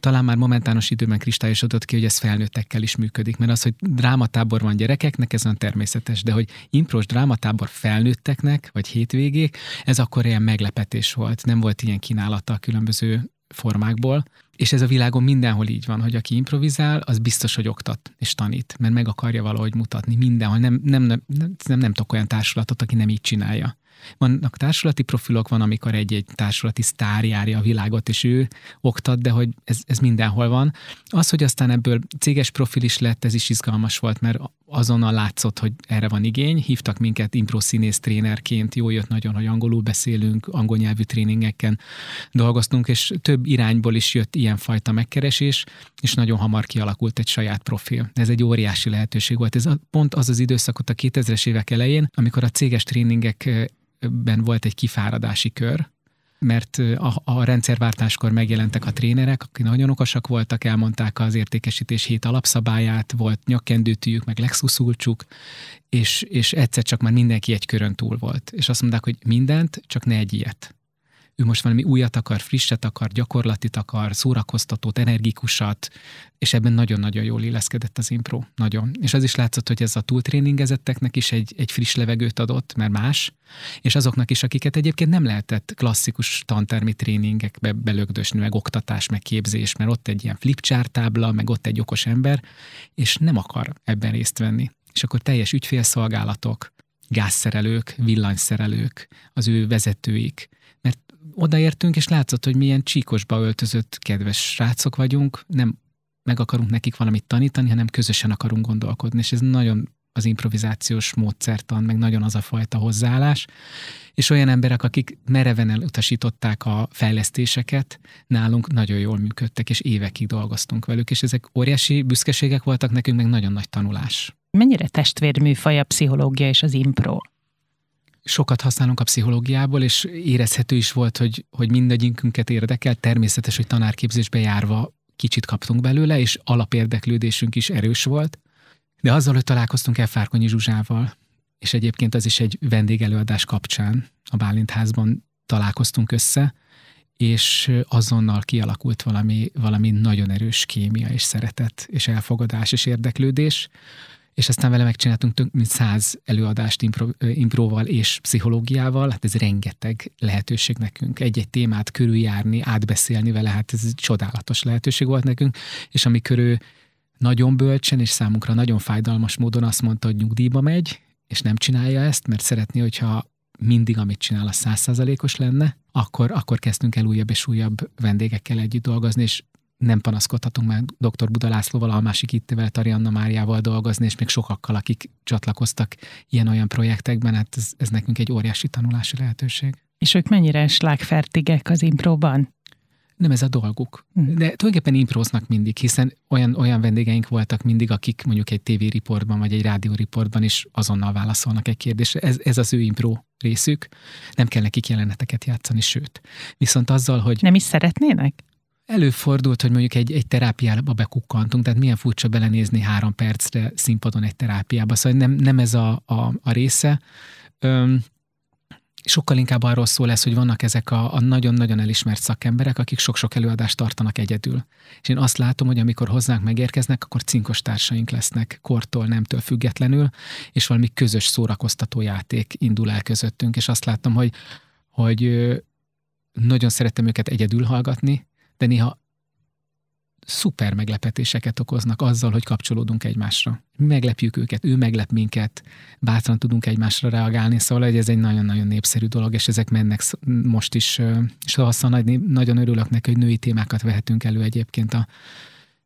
Speaker 2: talán már momentános időben kristályosodott ki, hogy ez felnőttekkel is működik, mert az, hogy drámatábor van gyerekeknek, ez olyan természetes, de hogy impros drámatábor felnőtteknek, vagy hétvégék, ez akkor ilyen meglepetés volt, nem volt ilyen kínálata a különböző formákból, és ez a világon mindenhol így van, hogy aki improvizál, az biztos, hogy oktat és tanít, mert meg akarja valahogy mutatni mindenhol. Nem, nem, nem, nem, nem, nem tudok olyan társulatot, aki nem így csinálja. Vannak társulati profilok, van, amikor egy-egy társulati sztár járja a világot, és ő oktat, de hogy ez, ez mindenhol van. Az, hogy aztán ebből céges profil is lett, ez is izgalmas volt, mert azonnal látszott, hogy erre van igény. Hívtak minket improszínész trénerként, jó jött nagyon, hogy angolul beszélünk, angol nyelvű tréningeken dolgoztunk, és több irányból is jött ilyenfajta megkeresés, és nagyon hamar kialakult egy saját profil. Ez egy óriási lehetőség volt. Ez pont az az időszakot a 2000-es évek elején, amikor a céges tréningek ben volt egy kifáradási kör, mert a, a rendszerváltáskor megjelentek a trénerek, akik nagyon okosak voltak, elmondták az értékesítés hét alapszabályát, volt nyakkendőtűjük, meg lexuszulcsuk, és, és egyszer csak már mindenki egy körön túl volt. És azt mondták, hogy mindent, csak ne egy ilyet. Ő most valami újat akar, frisset akar, gyakorlatit akar, szórakoztatót, energikusat, és ebben nagyon-nagyon jól illeszkedett az impro. Nagyon. És az is látszott, hogy ez a túltréningezetteknek is egy, egy friss levegőt adott, mert más, és azoknak is, akiket egyébként nem lehetett klasszikus tantermi tréningekbe belögdösni, meg oktatás, meg képzés, mert ott egy ilyen flipchart tábla, meg ott egy okos ember, és nem akar ebben részt venni. És akkor teljes ügyfélszolgálatok, gázszerelők, villanyszerelők, az ő vezetőik, odaértünk, és látszott, hogy milyen csíkosba öltözött kedves srácok vagyunk, nem meg akarunk nekik valamit tanítani, hanem közösen akarunk gondolkodni, és ez nagyon az improvizációs módszertan, meg nagyon az a fajta hozzáállás, és olyan emberek, akik mereven elutasították a fejlesztéseket, nálunk nagyon jól működtek, és évekig dolgoztunk velük, és ezek óriási büszkeségek voltak nekünk, meg nagyon nagy tanulás.
Speaker 1: Mennyire testvérműfaj a pszichológia és az impro?
Speaker 2: Sokat használunk a pszichológiából, és érezhető is volt, hogy, hogy mindegyikünket érdekel. Természetes, hogy tanárképzésbe járva kicsit kaptunk belőle, és alapérdeklődésünk is erős volt. De azzal, hogy találkoztunk el Fárkonyi Zsuzsával, és egyébként az is egy vendégelőadás kapcsán a Bálintházban találkoztunk össze, és azonnal kialakult valami, valami nagyon erős kémia és szeretet, és elfogadás és érdeklődés, és aztán vele megcsináltunk több mint száz előadást impro, improval és pszichológiával, hát ez rengeteg lehetőség nekünk. Egy-egy témát körüljárni, átbeszélni vele, hát ez csodálatos lehetőség volt nekünk, és amikor ő nagyon bölcsen és számunkra nagyon fájdalmas módon azt mondta, hogy nyugdíjba megy, és nem csinálja ezt, mert szeretné, hogyha mindig, amit csinál, a százszázalékos lenne, akkor, akkor kezdtünk el újabb és újabb vendégekkel együtt dolgozni, és nem panaszkodhatunk már dr. Buda Lászlóval, a másik ittével, Tarianna Máriával dolgozni, és még sokakkal, akik csatlakoztak ilyen-olyan projektekben, hát ez, ez nekünk egy óriási tanulási lehetőség.
Speaker 1: És ők mennyire slágfertigek az impróban?
Speaker 2: Nem ez a dolguk. Hm. De tulajdonképpen impróznak mindig, hiszen olyan, olyan vendégeink voltak mindig, akik mondjuk egy tévériportban vagy egy rádióriportban is azonnal válaszolnak egy kérdésre. Ez, ez az ő impró részük. Nem kell nekik jeleneteket játszani, sőt. Viszont azzal, hogy...
Speaker 1: Nem is szeretnének?
Speaker 2: Előfordult, hogy mondjuk egy, egy terápiába bekukkantunk, tehát milyen furcsa belenézni három percre színpadon egy terápiába, szóval nem, nem ez a, a, a része. Öm, sokkal inkább arról szól lesz, hogy vannak ezek a, a nagyon-nagyon elismert szakemberek, akik sok-sok előadást tartanak egyedül. És én azt látom, hogy amikor hozzánk megérkeznek, akkor cinkos társaink lesznek, kortól, nemtől függetlenül, és valami közös szórakoztató játék indul el közöttünk, és azt látom, hogy, hogy nagyon szeretem őket egyedül hallgatni, de néha szuper meglepetéseket okoznak azzal, hogy kapcsolódunk egymásra. Meglepjük őket, ő meglep minket, bátran tudunk egymásra reagálni, szóval hogy ez egy nagyon-nagyon népszerű dolog, és ezek mennek most is, és azt nagyon örülök neki, hogy női témákat vehetünk elő egyébként a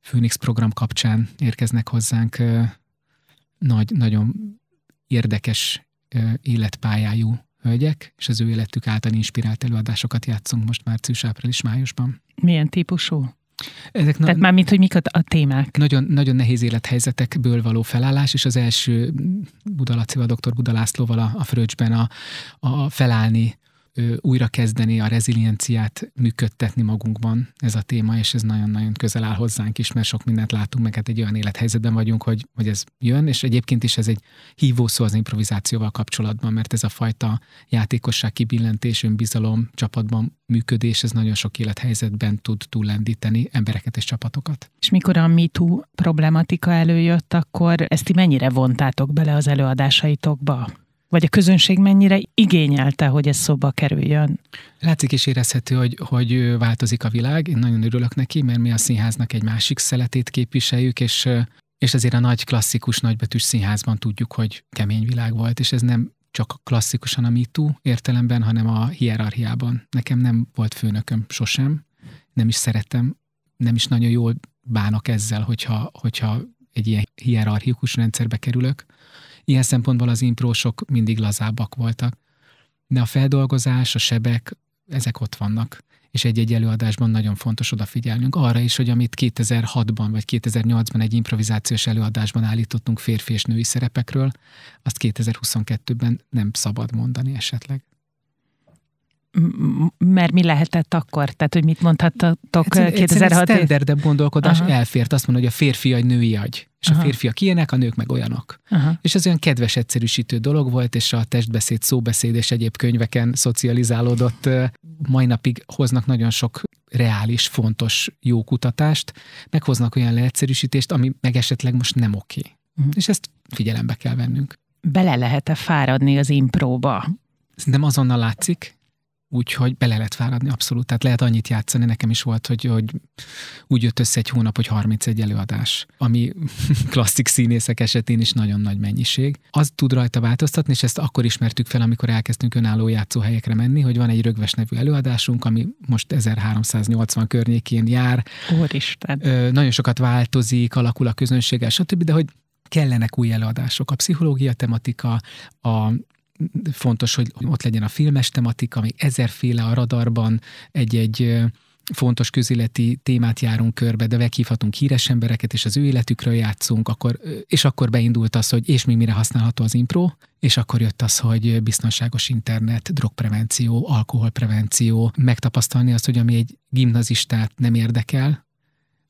Speaker 2: Phoenix program kapcsán érkeznek hozzánk nagy, nagyon érdekes életpályájú hölgyek, és az ő életük által inspirált előadásokat játszunk most március, április, májusban.
Speaker 1: Milyen típusú? Ezek Tehát már mint, hogy mik a témák.
Speaker 2: Nagyon, nagyon nehéz élethelyzetekből való felállás, és az első Budalacival, dr. Budalászlóval a, a Fröcsben a, a felállni újra kezdeni a rezilienciát működtetni magunkban ez a téma, és ez nagyon-nagyon közel áll hozzánk is, mert sok mindent látunk, meg hát egy olyan élethelyzetben vagyunk, hogy, hogy ez jön, és egyébként is ez egy hívó szó az improvizációval kapcsolatban, mert ez a fajta játékosság, kibillentés, önbizalom, csapatban működés, ez nagyon sok élethelyzetben tud túllendíteni embereket és csapatokat.
Speaker 1: És mikor a MeToo problematika előjött, akkor ezt ti mennyire vontátok bele az előadásaitokba? Vagy a közönség mennyire igényelte, hogy ez szóba kerüljön?
Speaker 2: Látszik és érezhető, hogy, hogy változik a világ. Én nagyon örülök neki, mert mi a színháznak egy másik szeletét képviseljük, és, és azért a nagy klasszikus nagybetűs színházban tudjuk, hogy kemény világ volt, és ez nem csak klasszikusan a MeToo értelemben, hanem a hierarchiában. Nekem nem volt főnököm sosem, nem is szeretem, nem is nagyon jól bánok ezzel, hogyha, hogyha egy ilyen hierarchikus rendszerbe kerülök. Ilyen szempontból az imprósok mindig lazábbak voltak. De a feldolgozás, a sebek, ezek ott vannak. És egy-egy előadásban nagyon fontos odafigyelnünk arra is, hogy amit 2006-ban vagy 2008-ban egy improvizációs előadásban állítottunk férfi és női szerepekről, azt 2022-ben nem szabad mondani esetleg.
Speaker 1: Mert mi lehetett akkor? Tehát, hogy mit mondhattatok
Speaker 2: 2006 Egy standardebb gondolkodás Aha. elfért azt mondani, hogy a férfi egy női agy. És Aha. a férfiak ilyenek, a nők meg olyanok. Aha. És ez olyan kedves, egyszerűsítő dolog volt, és a testbeszéd, szóbeszéd és egyéb könyveken szocializálódott. Mai napig hoznak nagyon sok reális, fontos, jó kutatást, meghoznak olyan leegyszerűsítést, ami meg esetleg most nem oké. Uh-huh. És ezt figyelembe kell vennünk.
Speaker 1: Bele lehet-e fáradni az impróba?
Speaker 2: Nem azonnal látszik, úgyhogy bele lehet fáradni abszolút. Tehát lehet annyit játszani, nekem is volt, hogy, hogy úgy jött össze egy hónap, hogy 31 előadás, ami klasszik színészek esetén is nagyon nagy mennyiség. Az tud rajta változtatni, és ezt akkor ismertük fel, amikor elkezdtünk önálló játszóhelyekre menni, hogy van egy rögves nevű előadásunk, ami most 1380 környékén jár.
Speaker 1: Úristen.
Speaker 2: Ö, nagyon sokat változik, alakul a közönséggel, stb., de hogy kellenek új előadások. A pszichológia tematika, a fontos, hogy ott legyen a filmes tematika, még ezerféle a radarban egy-egy fontos közéleti témát járunk körbe, de meghívhatunk híres embereket, és az ő életükről játszunk, akkor, és akkor beindult az, hogy és még mire használható az impro, és akkor jött az, hogy biztonságos internet, drogprevenció, alkoholprevenció, megtapasztalni azt, hogy ami egy gimnazistát nem érdekel,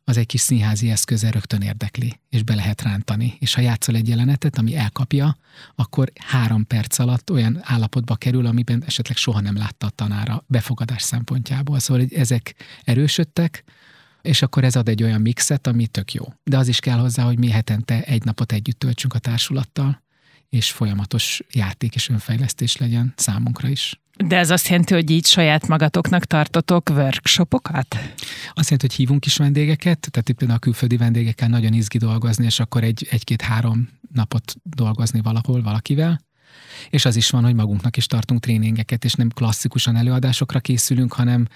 Speaker 2: az egy kis színházi eszköze rögtön érdekli, és be lehet rántani. És ha játszol egy jelenetet, ami elkapja, akkor három perc alatt olyan állapotba kerül, amiben esetleg soha nem látta a tanára befogadás szempontjából. Szóval ezek erősödtek, és akkor ez ad egy olyan mixet, ami tök jó. De az is kell hozzá, hogy mi hetente egy napot együtt töltsünk a társulattal, és folyamatos játék és önfejlesztés legyen számunkra is.
Speaker 1: De ez azt jelenti, hogy így saját magatoknak tartotok workshopokat?
Speaker 2: Azt jelenti, hogy hívunk is vendégeket, tehát például a külföldi vendégekkel nagyon izgi dolgozni, és akkor egy, egy-két-három napot dolgozni valahol valakivel. És az is van, hogy magunknak is tartunk tréningeket, és nem klasszikusan előadásokra készülünk, hanem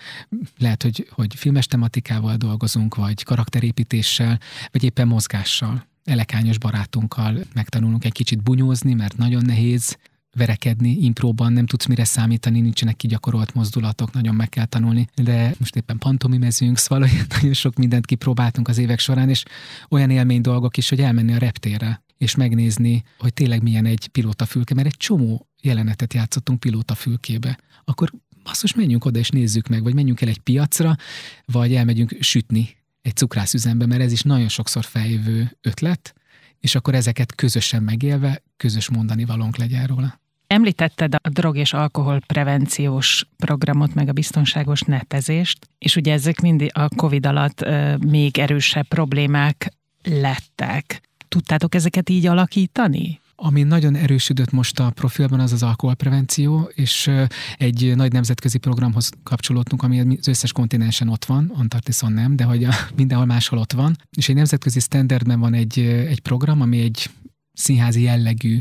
Speaker 2: lehet, hogy, hogy filmes tematikával dolgozunk, vagy karakterépítéssel, vagy éppen mozgással elekányos barátunkkal megtanulunk egy kicsit bunyózni, mert nagyon nehéz verekedni impróban, nem tudsz mire számítani, nincsenek kigyakorolt mozdulatok, nagyon meg kell tanulni, de most éppen pantomimezünk, szóval nagyon sok mindent kipróbáltunk az évek során, és olyan élmény dolgok is, hogy elmenni a reptérre, és megnézni, hogy tényleg milyen egy pilótafülke, mert egy csomó jelenetet játszottunk pilótafülkébe. Akkor basszus, menjünk oda és nézzük meg, vagy menjünk el egy piacra, vagy elmegyünk sütni egy cukrászüzembe, mert ez is nagyon sokszor feljövő ötlet, és akkor ezeket közösen megélve, közös mondani valónk legyen róla.
Speaker 1: Említetted a drog és alkohol prevenciós programot, meg a biztonságos netezést, és ugye ezek mindig a COVID alatt még erősebb problémák lettek. Tudtátok ezeket így alakítani?
Speaker 2: Ami nagyon erősödött most a profilban, az az alkoholprevenció, és egy nagy nemzetközi programhoz kapcsolódtunk, ami az összes kontinensen ott van, Antarktiszon nem, de hogy a, mindenhol máshol ott van. És egy nemzetközi standardben van egy, egy program, ami egy színházi jellegű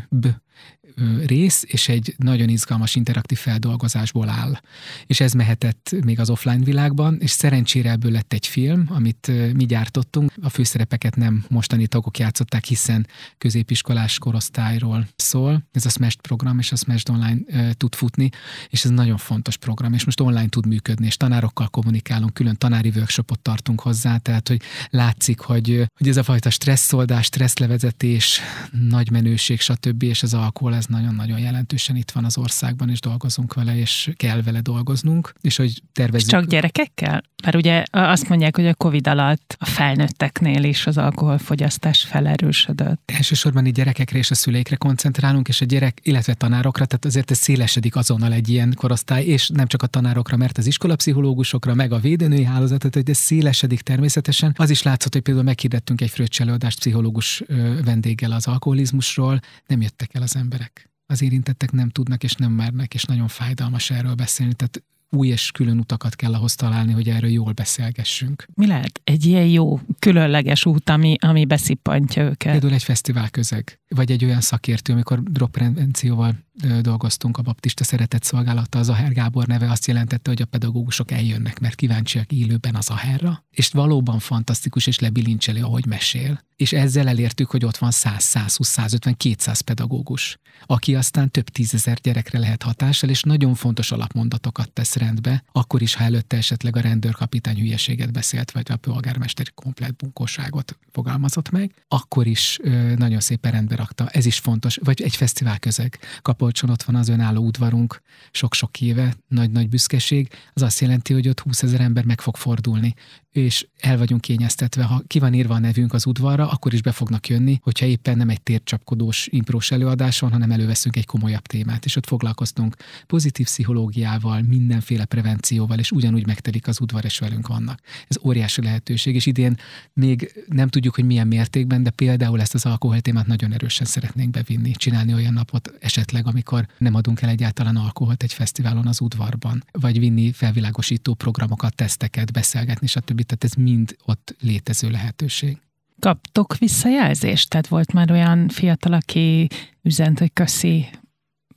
Speaker 2: rész, és egy nagyon izgalmas interaktív feldolgozásból áll. És ez mehetett még az offline világban, és szerencsére ebből lett egy film, amit mi gyártottunk. A főszerepeket nem mostani tagok játszották, hiszen középiskolás korosztályról szól. Ez a Smash program, és a Smash online tud futni, és ez nagyon fontos program, és most online tud működni, és tanárokkal kommunikálunk, külön tanári workshopot tartunk hozzá, tehát hogy látszik, hogy, hogy ez a fajta stresszoldás, stresszlevezetés, nagy menőség, stb. és az alkohol, ez nagyon-nagyon jelentősen itt van az országban, és dolgozunk vele, és kell vele dolgoznunk, és hogy tervezzük.
Speaker 1: És csak gyerekekkel? Mert ugye azt mondják, hogy a Covid alatt a felnőtteknél is az alkoholfogyasztás felerősödött.
Speaker 2: Elsősorban így gyerekekre és a szüleikre koncentrálunk, és a gyerek, illetve tanárokra, tehát azért ez szélesedik azonnal egy ilyen korosztály, és nem csak a tanárokra, mert az iskolapszichológusokra, meg a védőnői hálózatot, hogy ez szélesedik természetesen. Az is látszott, hogy például meghirdettünk egy fröccselőadást pszichológus vendéggel az alkoholizmusról, nem jöttek el az emberek az érintettek nem tudnak és nem mernek, és nagyon fájdalmas erről beszélni. Tehát új és külön utakat kell ahhoz találni, hogy erről jól beszélgessünk.
Speaker 1: Mi lehet egy ilyen jó, különleges út, ami, ami beszippantja őket?
Speaker 2: Például egy fesztivál közeg, vagy egy olyan szakértő, amikor drogprevencióval dolgoztunk a Baptista Szeretett Szolgálata, az Aher Gábor neve azt jelentette, hogy a pedagógusok eljönnek, mert kíváncsiak élőben az Aherra, és valóban fantasztikus és lebilincselő, ahogy mesél és ezzel elértük, hogy ott van 100, 120, 150, 200 pedagógus, aki aztán több tízezer gyerekre lehet hatással, és nagyon fontos alapmondatokat tesz rendbe, akkor is, ha előtte esetleg a rendőrkapitány hülyeséget beszélt, vagy a polgármester komplet bunkóságot fogalmazott meg, akkor is ö, nagyon szépen rendbe rakta. Ez is fontos. Vagy egy fesztivál közeg. Kapolcson ott van az önálló udvarunk, sok-sok éve, nagy-nagy büszkeség. Az azt jelenti, hogy ott 20 ezer ember meg fog fordulni és el vagyunk kényeztetve, ha ki van írva a nevünk az udvarra, akkor is be fognak jönni, hogyha éppen nem egy tércsapkodós imprós előadás van, hanem előveszünk egy komolyabb témát, és ott foglalkoztunk pozitív pszichológiával, mindenféle prevencióval, és ugyanúgy megtelik az udvar, és velünk vannak. Ez óriási lehetőség, és idén még nem tudjuk, hogy milyen mértékben, de például ezt az alkoholtémát nagyon erősen szeretnénk bevinni, csinálni olyan napot esetleg, amikor nem adunk el egyáltalán alkoholt egy fesztiválon az udvarban, vagy vinni felvilágosító programokat, teszteket, beszélgetni, stb tehát ez mind ott létező lehetőség.
Speaker 1: Kaptok visszajelzést? Tehát volt már olyan fiatal, aki üzent, hogy köszi,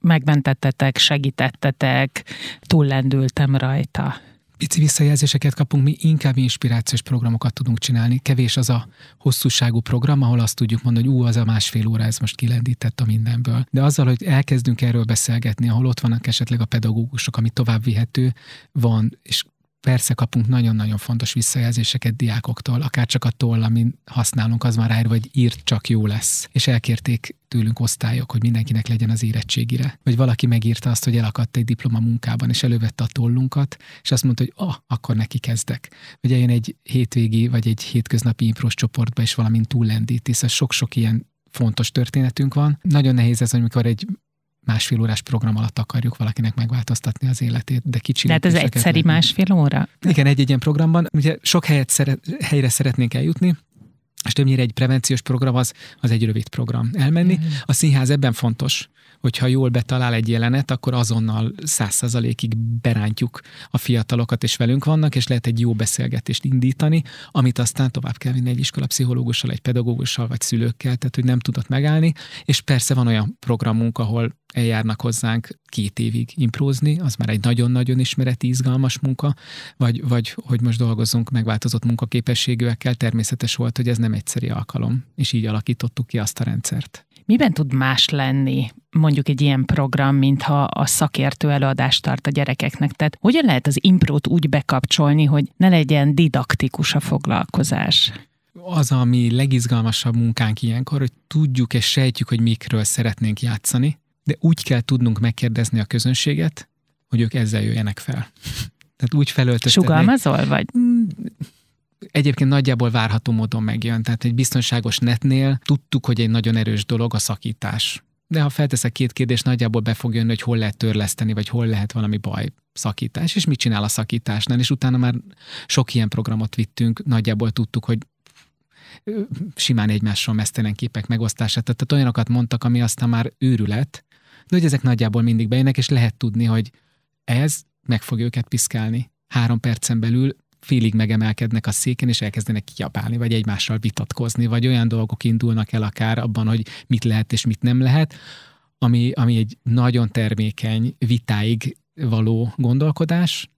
Speaker 1: megmentettetek, segítettetek, túllendültem rajta.
Speaker 2: Pici visszajelzéseket kapunk, mi inkább inspirációs programokat tudunk csinálni. Kevés az a hosszúságú program, ahol azt tudjuk mondani, hogy ú, az a másfél óra, ez most kilendített a mindenből. De azzal, hogy elkezdünk erről beszélgetni, ahol ott vannak esetleg a pedagógusok, ami tovább vihető, van, és persze kapunk nagyon-nagyon fontos visszajelzéseket diákoktól, akár csak a toll, amin használunk, az már ráírva, hogy írt csak jó lesz. És elkérték tőlünk osztályok, hogy mindenkinek legyen az érettségire. Vagy valaki megírta azt, hogy elakadt egy diploma munkában, és elővette a tollunkat, és azt mondta, hogy ah, akkor neki kezdek. Vagy eljön egy hétvégi, vagy egy hétköznapi imprós csoportba, és valamint túllendít, hisz sok-sok ilyen fontos történetünk van. Nagyon nehéz ez, amikor egy másfél órás program alatt akarjuk valakinek megváltoztatni az életét, de kicsi.
Speaker 1: Tehát ez egyszeri másfél óra?
Speaker 2: Igen, egy-egy ilyen programban. Ugye sok helyet szeret, helyre szeretnénk eljutni, és többnyire egy prevenciós program az, az egy rövid program. Elmenni. Mm. A színház ebben fontos, hogyha jól betalál egy jelenet, akkor azonnal száz százalékig berántjuk a fiatalokat, és velünk vannak, és lehet egy jó beszélgetést indítani, amit aztán tovább kell vinni egy iskolapszichológussal, egy pedagógussal, vagy szülőkkel, tehát hogy nem tudott megállni. És persze van olyan programunk, ahol eljárnak hozzánk két évig imprózni, az már egy nagyon-nagyon ismereti, izgalmas munka, vagy, vagy hogy most dolgozunk megváltozott munkaképességűekkel, természetes volt, hogy ez nem egyszeri alkalom, és így alakítottuk ki azt a rendszert.
Speaker 1: Miben tud más lenni mondjuk egy ilyen program, mintha a szakértő előadást tart a gyerekeknek? Tehát hogyan lehet az imprót úgy bekapcsolni, hogy ne legyen didaktikus a foglalkozás?
Speaker 2: Az, ami legizgalmasabb munkánk ilyenkor, hogy tudjuk és sejtjük, hogy mikről szeretnénk játszani, de úgy kell tudnunk megkérdezni a közönséget, hogy ők ezzel jöjjenek fel. Tehát úgy felöltöztetnék.
Speaker 1: Sugalmazol, vagy?
Speaker 2: Egyébként nagyjából várható módon megjön. Tehát egy biztonságos netnél tudtuk, hogy egy nagyon erős dolog a szakítás. De ha felteszek két kérdést, nagyjából be fog jönni, hogy hol lehet törleszteni, vagy hol lehet valami baj szakítás, és mit csinál a szakításnál, és utána már sok ilyen programot vittünk, nagyjából tudtuk, hogy simán egymásról mesztelen képek megosztását, tehát olyanokat mondtak, ami aztán már őrület, de hogy ezek nagyjából mindig bejönnek, és lehet tudni, hogy ez meg fog őket piszkálni. Három percen belül félig megemelkednek a széken, és elkezdenek kiabálni, vagy egymással vitatkozni, vagy olyan dolgok indulnak el akár abban, hogy mit lehet és mit nem lehet, ami, ami egy nagyon termékeny, vitáig való gondolkodás,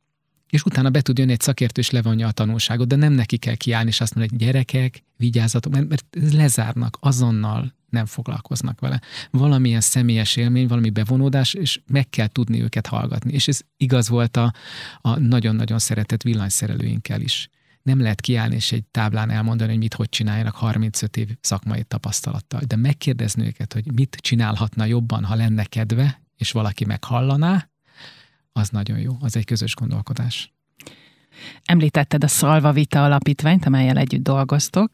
Speaker 2: és utána be tud jönni egy szakértő, és levonja a tanulságot, de nem neki kell kiállni, és azt mondani, hogy gyerekek, vigyázzatok, mert, mert lezárnak, azonnal nem foglalkoznak vele. Valamilyen személyes élmény, valami bevonódás, és meg kell tudni őket hallgatni. És ez igaz volt a, a nagyon-nagyon szeretett villanyszerelőinkkel is. Nem lehet kiállni és egy táblán elmondani, hogy mit hogy csináljanak 35 év szakmai tapasztalattal, de megkérdezni őket, hogy mit csinálhatna jobban, ha lenne kedve, és valaki meghallaná, az nagyon jó, az egy közös gondolkodás.
Speaker 1: Említetted a Szalva Vita alapítványt, amelyel együtt dolgoztok.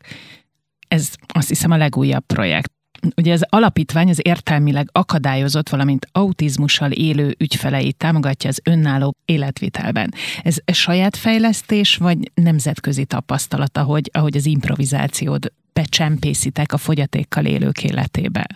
Speaker 1: Ez azt hiszem a legújabb projekt. Ugye az alapítvány az értelmileg akadályozott, valamint autizmussal élő ügyfeleit támogatja az önálló életvitelben. Ez saját fejlesztés, vagy nemzetközi tapasztalat, ahogy, ahogy az improvizációt becsempészitek a fogyatékkal élők életébe?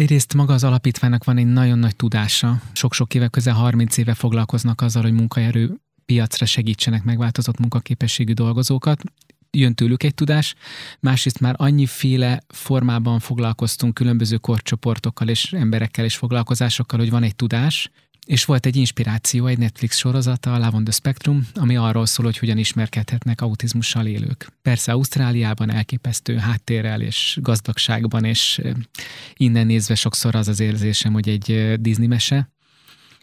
Speaker 2: Egyrészt maga az alapítványnak van egy nagyon nagy tudása. Sok-sok éve, közel 30 éve foglalkoznak azzal, hogy munkaerő piacra segítsenek megváltozott munkaképességű dolgozókat. Jön tőlük egy tudás, másrészt már annyiféle formában foglalkoztunk különböző korcsoportokkal és emberekkel és foglalkozásokkal, hogy van egy tudás, és volt egy inspiráció, egy Netflix sorozata, a Love Spectrum, ami arról szól, hogy hogyan ismerkedhetnek autizmussal élők. Persze Ausztráliában elképesztő háttérrel és gazdagságban, és innen nézve sokszor az az érzésem, hogy egy Disney mese,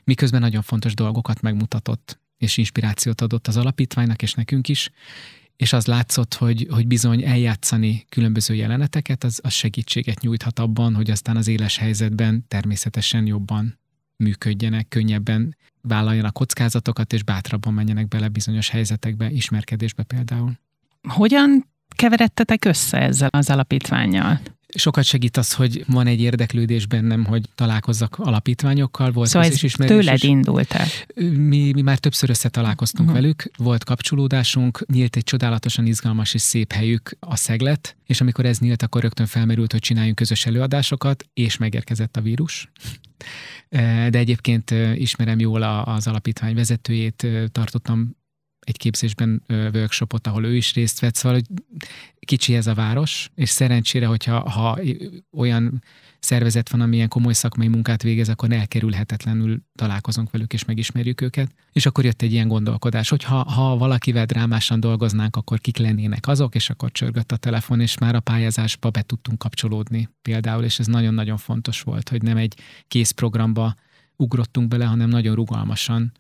Speaker 2: miközben nagyon fontos dolgokat megmutatott, és inspirációt adott az alapítványnak, és nekünk is, és az látszott, hogy, hogy bizony eljátszani különböző jeleneteket, az, az segítséget nyújthat abban, hogy aztán az éles helyzetben természetesen jobban működjenek, könnyebben vállaljanak kockázatokat, és bátrabban menjenek bele bizonyos helyzetekbe, ismerkedésbe például.
Speaker 1: Hogyan keveredtetek össze ezzel az alapítványjal?
Speaker 2: Sokat segít az, hogy van egy érdeklődés bennem, hogy találkozzak alapítványokkal. Volt
Speaker 1: szóval ez tőled is. indult el?
Speaker 2: Mi, mi már többször összetalálkoztunk uh-huh. velük, volt kapcsolódásunk, nyílt egy csodálatosan izgalmas és szép helyük, a Szeglet, és amikor ez nyílt, akkor rögtön felmerült, hogy csináljunk közös előadásokat, és megérkezett a vírus. De egyébként ismerem jól az alapítvány vezetőjét, tartottam egy képzésben workshopot, ahol ő is részt vett, szóval hogy kicsi ez a város, és szerencsére, hogyha ha olyan szervezet van, amilyen komoly szakmai munkát végez, akkor elkerülhetetlenül találkozunk velük, és megismerjük őket. És akkor jött egy ilyen gondolkodás, hogy ha, ha valakivel drámásan dolgoznánk, akkor kik lennének azok, és akkor csörgött a telefon, és már a pályázásba be tudtunk kapcsolódni például, és ez nagyon-nagyon fontos volt, hogy nem egy kész programba ugrottunk bele, hanem nagyon rugalmasan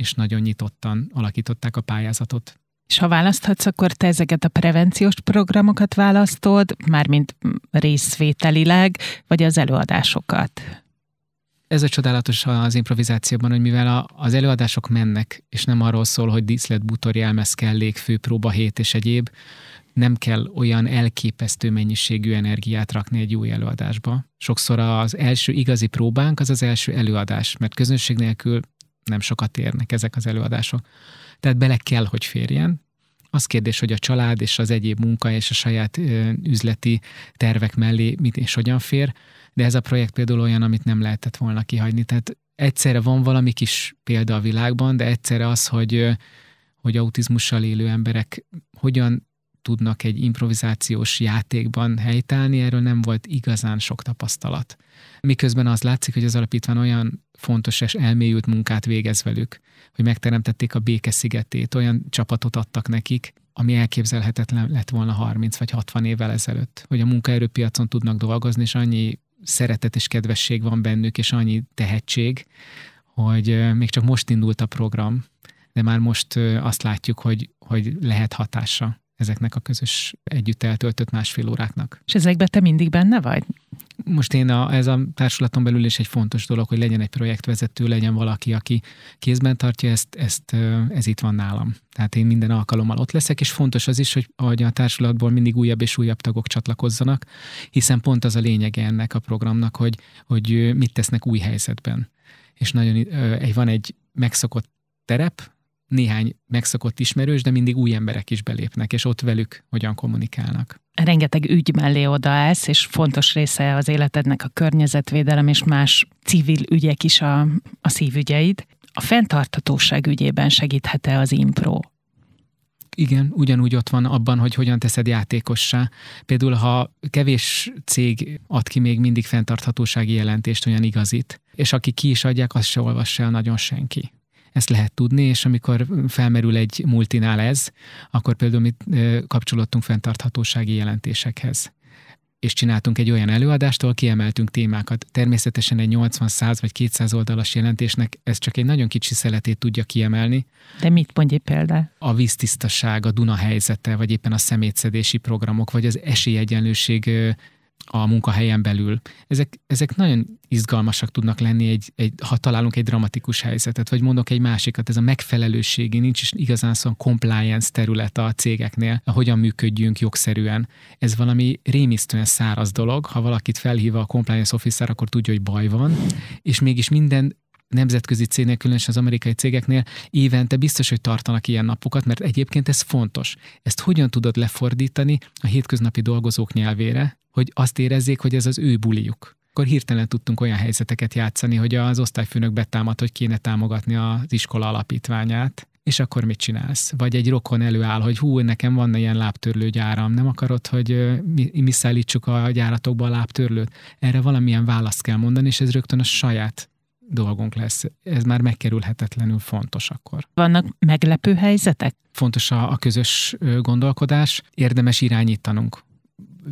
Speaker 2: és nagyon nyitottan alakították a pályázatot.
Speaker 1: És ha választhatsz, akkor te ezeket a prevenciós programokat választod, mármint részvételileg, vagy az előadásokat?
Speaker 2: Ez a csodálatos az improvizációban, hogy mivel az előadások mennek, és nem arról szól, hogy díszlet, bútor, jelmez, kellék, főpróba, hét és egyéb, nem kell olyan elképesztő mennyiségű energiát rakni egy új előadásba. Sokszor az első igazi próbánk az az első előadás, mert közönség nélkül nem sokat érnek ezek az előadások. Tehát bele kell, hogy férjen. Az kérdés, hogy a család és az egyéb munka és a saját ö, üzleti tervek mellé mit és hogyan fér, de ez a projekt például olyan, amit nem lehetett volna kihagyni. Tehát egyszerre van valami kis példa a világban, de egyszerre az, hogy, hogy autizmussal élő emberek hogyan tudnak egy improvizációs játékban helytállni, erről nem volt igazán sok tapasztalat. Miközben az látszik, hogy az alapítvány olyan fontos és elmélyült munkát végez velük, hogy megteremtették a béke szigetét, olyan csapatot adtak nekik, ami elképzelhetetlen lett volna 30 vagy 60 évvel ezelőtt, hogy a munkaerőpiacon tudnak dolgozni, és annyi szeretet és kedvesség van bennük, és annyi tehetség, hogy még csak most indult a program, de már most azt látjuk, hogy, hogy lehet hatása ezeknek a közös együtt eltöltött másfél óráknak.
Speaker 1: És ezekben te mindig benne vagy?
Speaker 2: Most én a, ez a társulaton belül is egy fontos dolog, hogy legyen egy projektvezető, legyen valaki, aki kézben tartja ezt, ezt ez itt van nálam. Tehát én minden alkalommal ott leszek, és fontos az is, hogy, hogy a társulatból mindig újabb és újabb tagok csatlakozzanak, hiszen pont az a lényege ennek a programnak, hogy, hogy mit tesznek új helyzetben. És nagyon van egy megszokott terep, néhány megszokott ismerős, de mindig új emberek is belépnek, és ott velük hogyan kommunikálnak.
Speaker 1: Rengeteg ügy mellé odaállsz, és fontos része az életednek a környezetvédelem és más civil ügyek is a, a szívügyeid. A fenntarthatóság ügyében segíthet-e az impro?
Speaker 2: Igen, ugyanúgy ott van abban, hogy hogyan teszed játékossá. Például, ha kevés cég ad ki még mindig fenntarthatósági jelentést, olyan igazit, és aki ki is adják, azt se olvassa el nagyon senki ezt lehet tudni, és amikor felmerül egy multinál ez, akkor például mi kapcsolódtunk fenntarthatósági jelentésekhez és csináltunk egy olyan előadást, ahol kiemeltünk témákat. Természetesen egy 80-100 vagy 200 oldalas jelentésnek ez csak egy nagyon kicsi szeletét tudja kiemelni.
Speaker 1: De mit mondj egy példa?
Speaker 2: A víztisztaság, a Duna helyzete, vagy éppen a szemétszedési programok, vagy az esélyegyenlőség a munkahelyen belül. Ezek, ezek nagyon izgalmasak tudnak lenni, egy, egy, ha találunk egy dramatikus helyzetet, vagy mondok egy másikat, ez a megfelelőségi, nincs is igazán szó compliance terület a cégeknél, hogyan működjünk jogszerűen. Ez valami rémisztően száraz dolog, ha valakit felhív a compliance officer, akkor tudja, hogy baj van, és mégis minden nemzetközi cégnél, különösen az amerikai cégeknél évente biztos, hogy tartanak ilyen napokat, mert egyébként ez fontos. Ezt hogyan tudod lefordítani a hétköznapi dolgozók nyelvére, hogy azt érezzék, hogy ez az ő buliuk. Akkor hirtelen tudtunk olyan helyzeteket játszani, hogy az osztályfőnök betámad, hogy kéne támogatni az iskola alapítványát, és akkor mit csinálsz? Vagy egy rokon előáll, hogy hú, nekem van ilyen lábtörlő gyáram, nem akarod, hogy mi, mi szállítsuk a gyáratokba a lábtörlőt? Erre valamilyen választ kell mondani, és ez rögtön a saját dolgunk lesz. Ez már megkerülhetetlenül fontos akkor.
Speaker 1: Vannak meglepő helyzetek?
Speaker 2: Fontos a, a közös gondolkodás, érdemes irányítanunk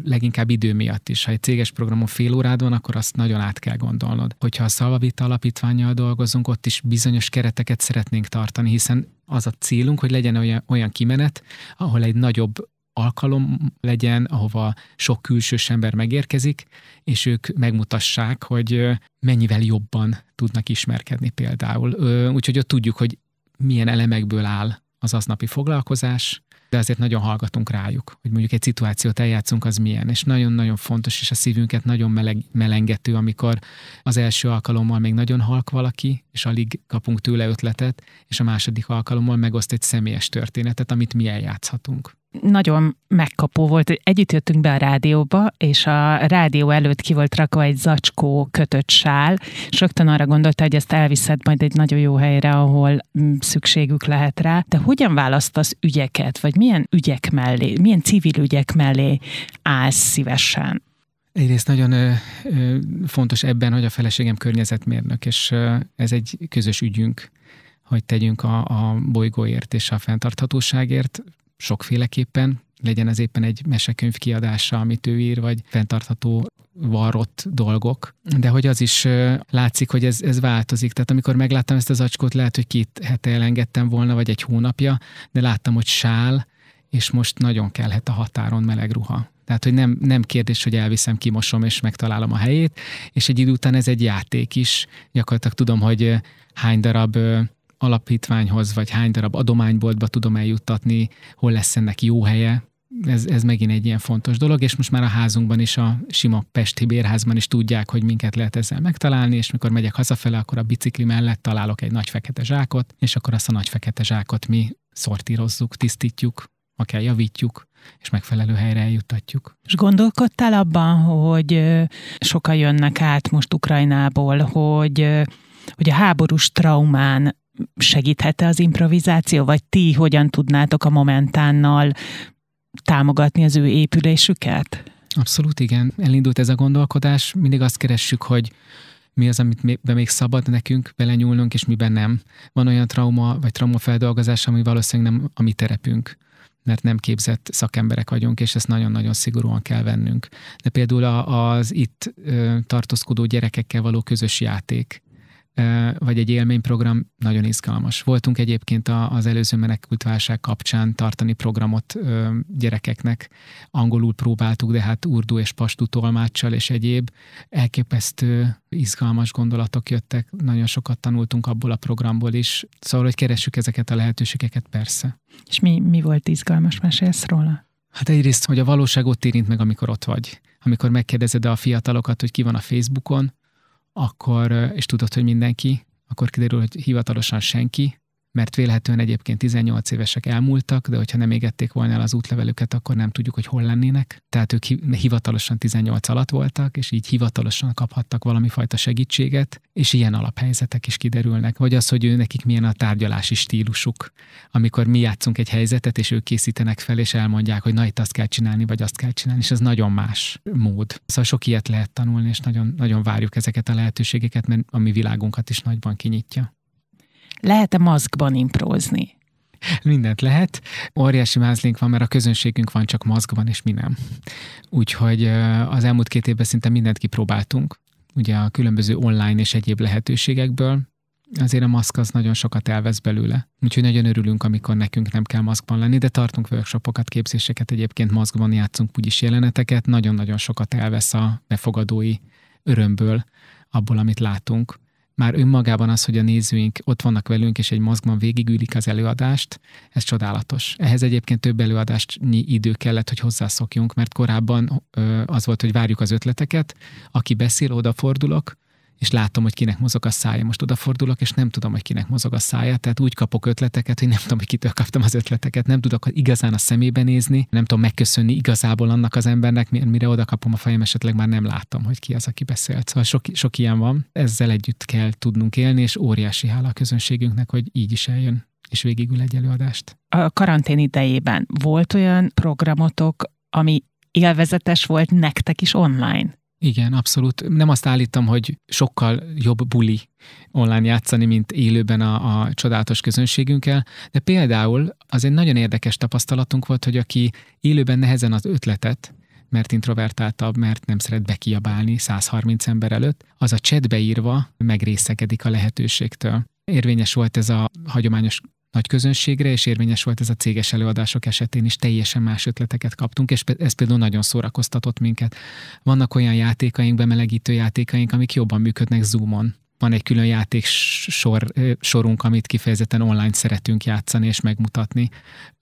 Speaker 2: leginkább idő miatt is. Ha egy céges programon fél órád van, akkor azt nagyon át kell gondolnod. Hogyha a Szalvavita alapítványjal dolgozunk, ott is bizonyos kereteket szeretnénk tartani, hiszen az a célunk, hogy legyen olyan, olyan kimenet, ahol egy nagyobb alkalom legyen, ahova sok külsős ember megérkezik, és ők megmutassák, hogy mennyivel jobban tudnak ismerkedni például. Úgyhogy ott tudjuk, hogy milyen elemekből áll az aznapi foglalkozás, de azért nagyon hallgatunk rájuk, hogy mondjuk egy szituációt eljátszunk, az milyen, és nagyon-nagyon fontos, és a szívünket nagyon meleg, melengető, amikor az első alkalommal még nagyon halk valaki, és alig kapunk tőle ötletet, és a második alkalommal megoszt egy személyes történetet, amit mi eljátszhatunk
Speaker 1: nagyon megkapó volt, hogy együtt jöttünk be a rádióba, és a rádió előtt ki volt rakva egy zacskó kötött sál, és rögtön arra gondolta, hogy ezt elviszed majd egy nagyon jó helyre, ahol mm, szükségük lehet rá. De hogyan választasz ügyeket, vagy milyen ügyek mellé, milyen civil ügyek mellé állsz szívesen?
Speaker 2: Egyrészt nagyon ö, ö, fontos ebben, hogy a feleségem környezetmérnök, és ö, ez egy közös ügyünk, hogy tegyünk a, a bolygóért és a fenntarthatóságért sokféleképpen, legyen ez éppen egy mesekönyv kiadása, amit ő ír, vagy fenntartható varrott dolgok, de hogy az is látszik, hogy ez, ez változik. Tehát amikor megláttam ezt az acskót, lehet, hogy két hete elengedtem volna, vagy egy hónapja, de láttam, hogy sál, és most nagyon kellhet a határon meleg ruha. Tehát, hogy nem, nem kérdés, hogy elviszem, kimosom, és megtalálom a helyét, és egy idő után ez egy játék is. Gyakorlatilag tudom, hogy hány darab alapítványhoz, vagy hány darab adományboltba tudom eljuttatni, hol lesz ennek jó helye, ez, ez megint egy ilyen fontos dolog, és most már a házunkban is, a sima Pesti bérházban is tudják, hogy minket lehet ezzel megtalálni, és mikor megyek hazafele, akkor a bicikli mellett találok egy nagy fekete zsákot, és akkor azt a nagy fekete zsákot mi szortírozzuk, tisztítjuk, akár javítjuk, és megfelelő helyre eljuttatjuk.
Speaker 1: És gondolkodtál abban, hogy sokan jönnek át most Ukrajnából, hogy, hogy a háborús traumán segíthet az improvizáció, vagy ti hogyan tudnátok a momentánnal támogatni az ő épülésüket?
Speaker 2: Abszolút igen. Elindult ez a gondolkodás. Mindig azt keressük, hogy mi az, amit még szabad nekünk belenyúlnunk, és miben nem. Van olyan trauma vagy traumafeldolgozás, ami valószínűleg nem a mi terepünk mert nem képzett szakemberek vagyunk, és ezt nagyon-nagyon szigorúan kell vennünk. De például az itt tartózkodó gyerekekkel való közös játék, vagy egy élményprogram nagyon izgalmas. Voltunk egyébként az előző menekült válság kapcsán tartani programot gyerekeknek. Angolul próbáltuk, de hát urdu és pastu tolmáccsal és egyéb. Elképesztő izgalmas gondolatok jöttek, nagyon sokat tanultunk abból a programból is. Szóval, hogy keressük ezeket a lehetőségeket, persze.
Speaker 1: És mi, mi volt izgalmas? Mesélsz róla?
Speaker 2: Hát egyrészt, hogy a valóság ott érint meg, amikor ott vagy. Amikor megkérdezed a fiatalokat, hogy ki van a Facebookon, akkor, és tudod, hogy mindenki, akkor kiderül, hogy hivatalosan senki, mert vélhetően egyébként 18 évesek elmúltak, de hogyha nem égették volna el az útlevelüket, akkor nem tudjuk, hogy hol lennének. Tehát ők hivatalosan 18 alatt voltak, és így hivatalosan kaphattak valami fajta segítséget, és ilyen alaphelyzetek is kiderülnek. Vagy az, hogy ő nekik milyen a tárgyalási stílusuk, amikor mi játszunk egy helyzetet, és ők készítenek fel, és elmondják, hogy na itt azt kell csinálni, vagy azt kell csinálni, és ez nagyon más mód. Szóval sok ilyet lehet tanulni, és nagyon, nagyon várjuk ezeket a lehetőségeket, mert a mi világunkat is nagyban kinyitja.
Speaker 1: Lehet-e maszkban imprózni?
Speaker 2: Mindent lehet. Óriási mázlink van, mert a közönségünk van csak maszkban, és mi nem. Úgyhogy az elmúlt két évben szinte mindent kipróbáltunk. Ugye a különböző online és egyéb lehetőségekből, azért a maszk az nagyon sokat elvesz belőle. Úgyhogy nagyon örülünk, amikor nekünk nem kell maszkban lenni, de tartunk workshopokat, képzéseket, egyébként maszkban játszunk úgyis jeleneteket, nagyon-nagyon sokat elvesz a befogadói örömből abból, amit látunk már önmagában az, hogy a nézőink ott vannak velünk, és egy mozgban végigülik az előadást, ez csodálatos. Ehhez egyébként több előadástnyi idő kellett, hogy hozzászokjunk, mert korábban az volt, hogy várjuk az ötleteket, aki beszél, odafordulok, és látom, hogy kinek mozog a szája. Most odafordulok, és nem tudom, hogy kinek mozog a szája, tehát úgy kapok ötleteket, hogy nem tudom, hogy kitől kaptam az ötleteket, nem tudok igazán a szemébe nézni, nem tudom megköszönni igazából annak az embernek, mire oda kapom a fejem, esetleg már nem látom, hogy ki az, aki beszélt. Szóval sok, sok ilyen van, ezzel együtt kell tudnunk élni, és óriási hála a közönségünknek, hogy így is eljön és végigül egy előadást.
Speaker 1: A karantén idejében volt olyan programotok, ami élvezetes volt nektek is online?
Speaker 2: Igen, abszolút. Nem azt állítom, hogy sokkal jobb buli online játszani, mint élőben a, a csodálatos közönségünkkel, de például az egy nagyon érdekes tapasztalatunk volt, hogy aki élőben nehezen az ötletet, mert introvertáltabb, mert nem szeret bekiabálni 130 ember előtt, az a chatbe írva megrészegedik a lehetőségtől. Érvényes volt ez a hagyományos nagy közönségre, és érvényes volt ez a céges előadások esetén is, teljesen más ötleteket kaptunk, és ez például nagyon szórakoztatott minket. Vannak olyan játékaink, bemelegítő játékaink, amik jobban működnek Zoomon, van egy külön játék sor, sorunk, amit kifejezetten online szeretünk játszani és megmutatni,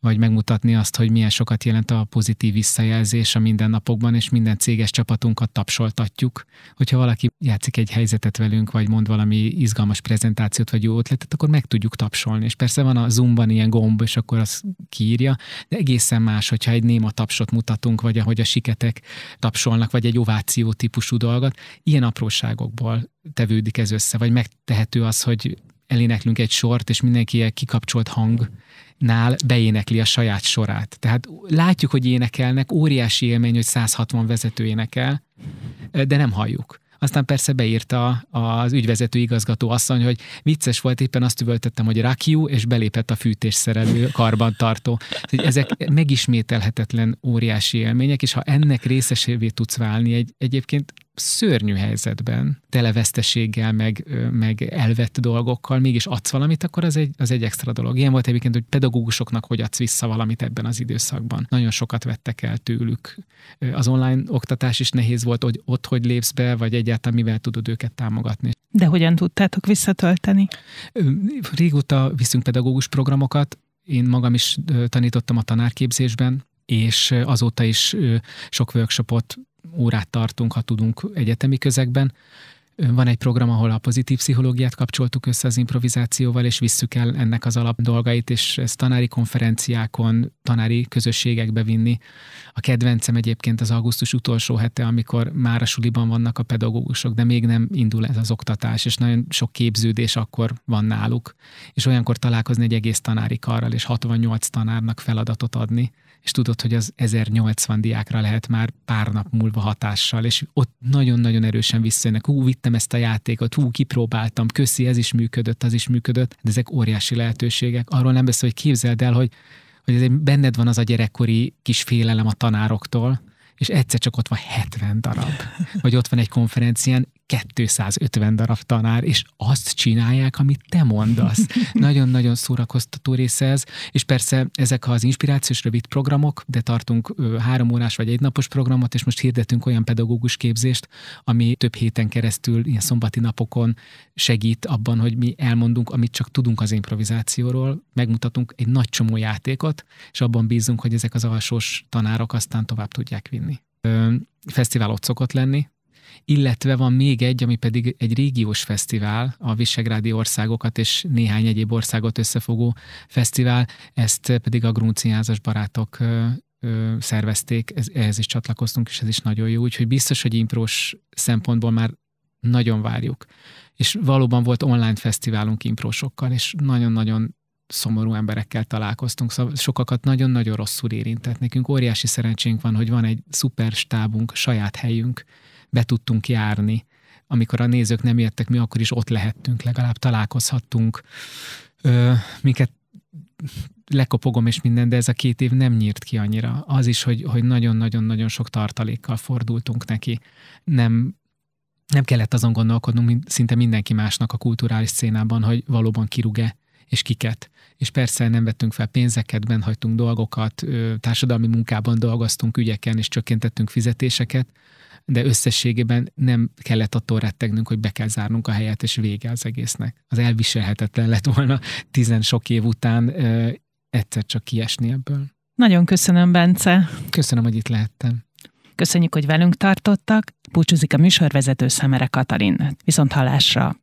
Speaker 2: vagy megmutatni azt, hogy milyen sokat jelent a pozitív visszajelzés a mindennapokban, és minden céges csapatunkat tapsoltatjuk. Hogyha valaki játszik egy helyzetet velünk, vagy mond valami izgalmas prezentációt, vagy jó ötletet, akkor meg tudjuk tapsolni. És persze van a Zoomban ilyen gomb, és akkor az kiírja, de egészen más, hogyha egy néma tapsot mutatunk, vagy ahogy a siketek tapsolnak, vagy egy ováció típusú dolgot. Ilyen apróságokból tevődik ez össze, vagy megtehető az, hogy eléneklünk egy sort, és mindenki egy kikapcsolt hangnál beénekli a saját sorát. Tehát látjuk, hogy énekelnek, óriási élmény, hogy 160 vezető énekel, de nem halljuk. Aztán persze beírta az ügyvezető igazgató asszony, hogy vicces volt, éppen azt üvöltöttem, hogy rakjú, és belépett a fűtésszerelő karbantartó. Ezek megismételhetetlen óriási élmények, és ha ennek részesévé tudsz válni egy egyébként szörnyű helyzetben, televeszteséggel, meg, meg elvett dolgokkal, mégis adsz valamit, akkor az egy, az egy extra dolog. Ilyen volt egyébként, hogy pedagógusoknak hogy adsz vissza valamit ebben az időszakban. Nagyon sokat vettek el tőlük. Az online oktatás is nehéz volt, hogy ott hogy lépsz be, vagy egyáltalán mivel tudod őket támogatni.
Speaker 1: De hogyan tudtátok visszatölteni?
Speaker 2: Régóta viszünk pedagógus programokat, én magam is tanítottam a tanárképzésben, és azóta is sok workshopot órát tartunk, ha tudunk egyetemi közegben. Van egy program, ahol a pozitív pszichológiát kapcsoltuk össze az improvizációval, és visszük el ennek az alap dolgait, és ezt tanári konferenciákon, tanári közösségekbe vinni. A kedvencem egyébként az augusztus utolsó hete, amikor már a suliban vannak a pedagógusok, de még nem indul ez az oktatás, és nagyon sok képződés akkor van náluk. És olyankor találkozni egy egész tanári karral, és 68 tanárnak feladatot adni, és tudod, hogy az 1080 diákra lehet már pár nap múlva hatással, és ott nagyon-nagyon erősen visszajönnek, hú, vittem ezt a játékot, hú, kipróbáltam, köszi, ez is működött, az is működött, de ezek óriási lehetőségek. Arról nem beszél, hogy képzeld el, hogy, hogy ez benned van az a gyerekkori kis félelem a tanároktól, és egyszer csak ott van 70 darab. Vagy ott van egy konferencián 250 darab tanár, és azt csinálják, amit te mondasz. Nagyon-nagyon szórakoztató része ez, és persze ezek az inspirációs rövid programok, de tartunk három órás vagy egy napos programot, és most hirdetünk olyan pedagógus képzést, ami több héten keresztül, ilyen szombati napokon segít abban, hogy mi elmondunk, amit csak tudunk az improvizációról, megmutatunk egy nagy csomó játékot, és abban bízunk, hogy ezek az alsós tanárok aztán tovább tudják vinni. Fesztivál ott szokott lenni, illetve van még egy, ami pedig egy régiós fesztivál, a Visegrádi országokat és néhány egyéb országot összefogó fesztivál, ezt pedig a grunciázas barátok szervezték, ehhez is csatlakoztunk, és ez is nagyon jó, úgyhogy biztos, hogy imprós szempontból már nagyon várjuk. És valóban volt online fesztiválunk imprósokkal, és nagyon-nagyon szomorú emberekkel találkoztunk, szóval sokakat nagyon-nagyon rosszul érintett. Nekünk óriási szerencsénk van, hogy van egy szuper stábunk, saját helyünk, be tudtunk járni. Amikor a nézők nem jöttek, mi akkor is ott lehettünk, legalább találkozhattunk. Ö, minket lekopogom és minden, de ez a két év nem nyírt ki annyira. Az is, hogy, nagyon-nagyon-nagyon sok tartalékkal fordultunk neki. Nem, nem kellett azon gondolkodnunk, mint szinte mindenki másnak a kulturális szénában, hogy valóban kirúg-e és kiket. És persze nem vettünk fel pénzeket, bent dolgokat, társadalmi munkában dolgoztunk ügyeken, és csökkentettünk fizetéseket, de összességében nem kellett attól rettegnünk, hogy be kell zárnunk a helyet, és vége az egésznek. Az elviselhetetlen lett volna tizen sok év után ö, egyszer csak kiesni ebből.
Speaker 1: Nagyon köszönöm, Bence.
Speaker 2: Köszönöm, hogy itt lehettem.
Speaker 1: Köszönjük, hogy velünk tartottak. Búcsúzik a műsorvezető Szemere Katalin. Viszont hallásra!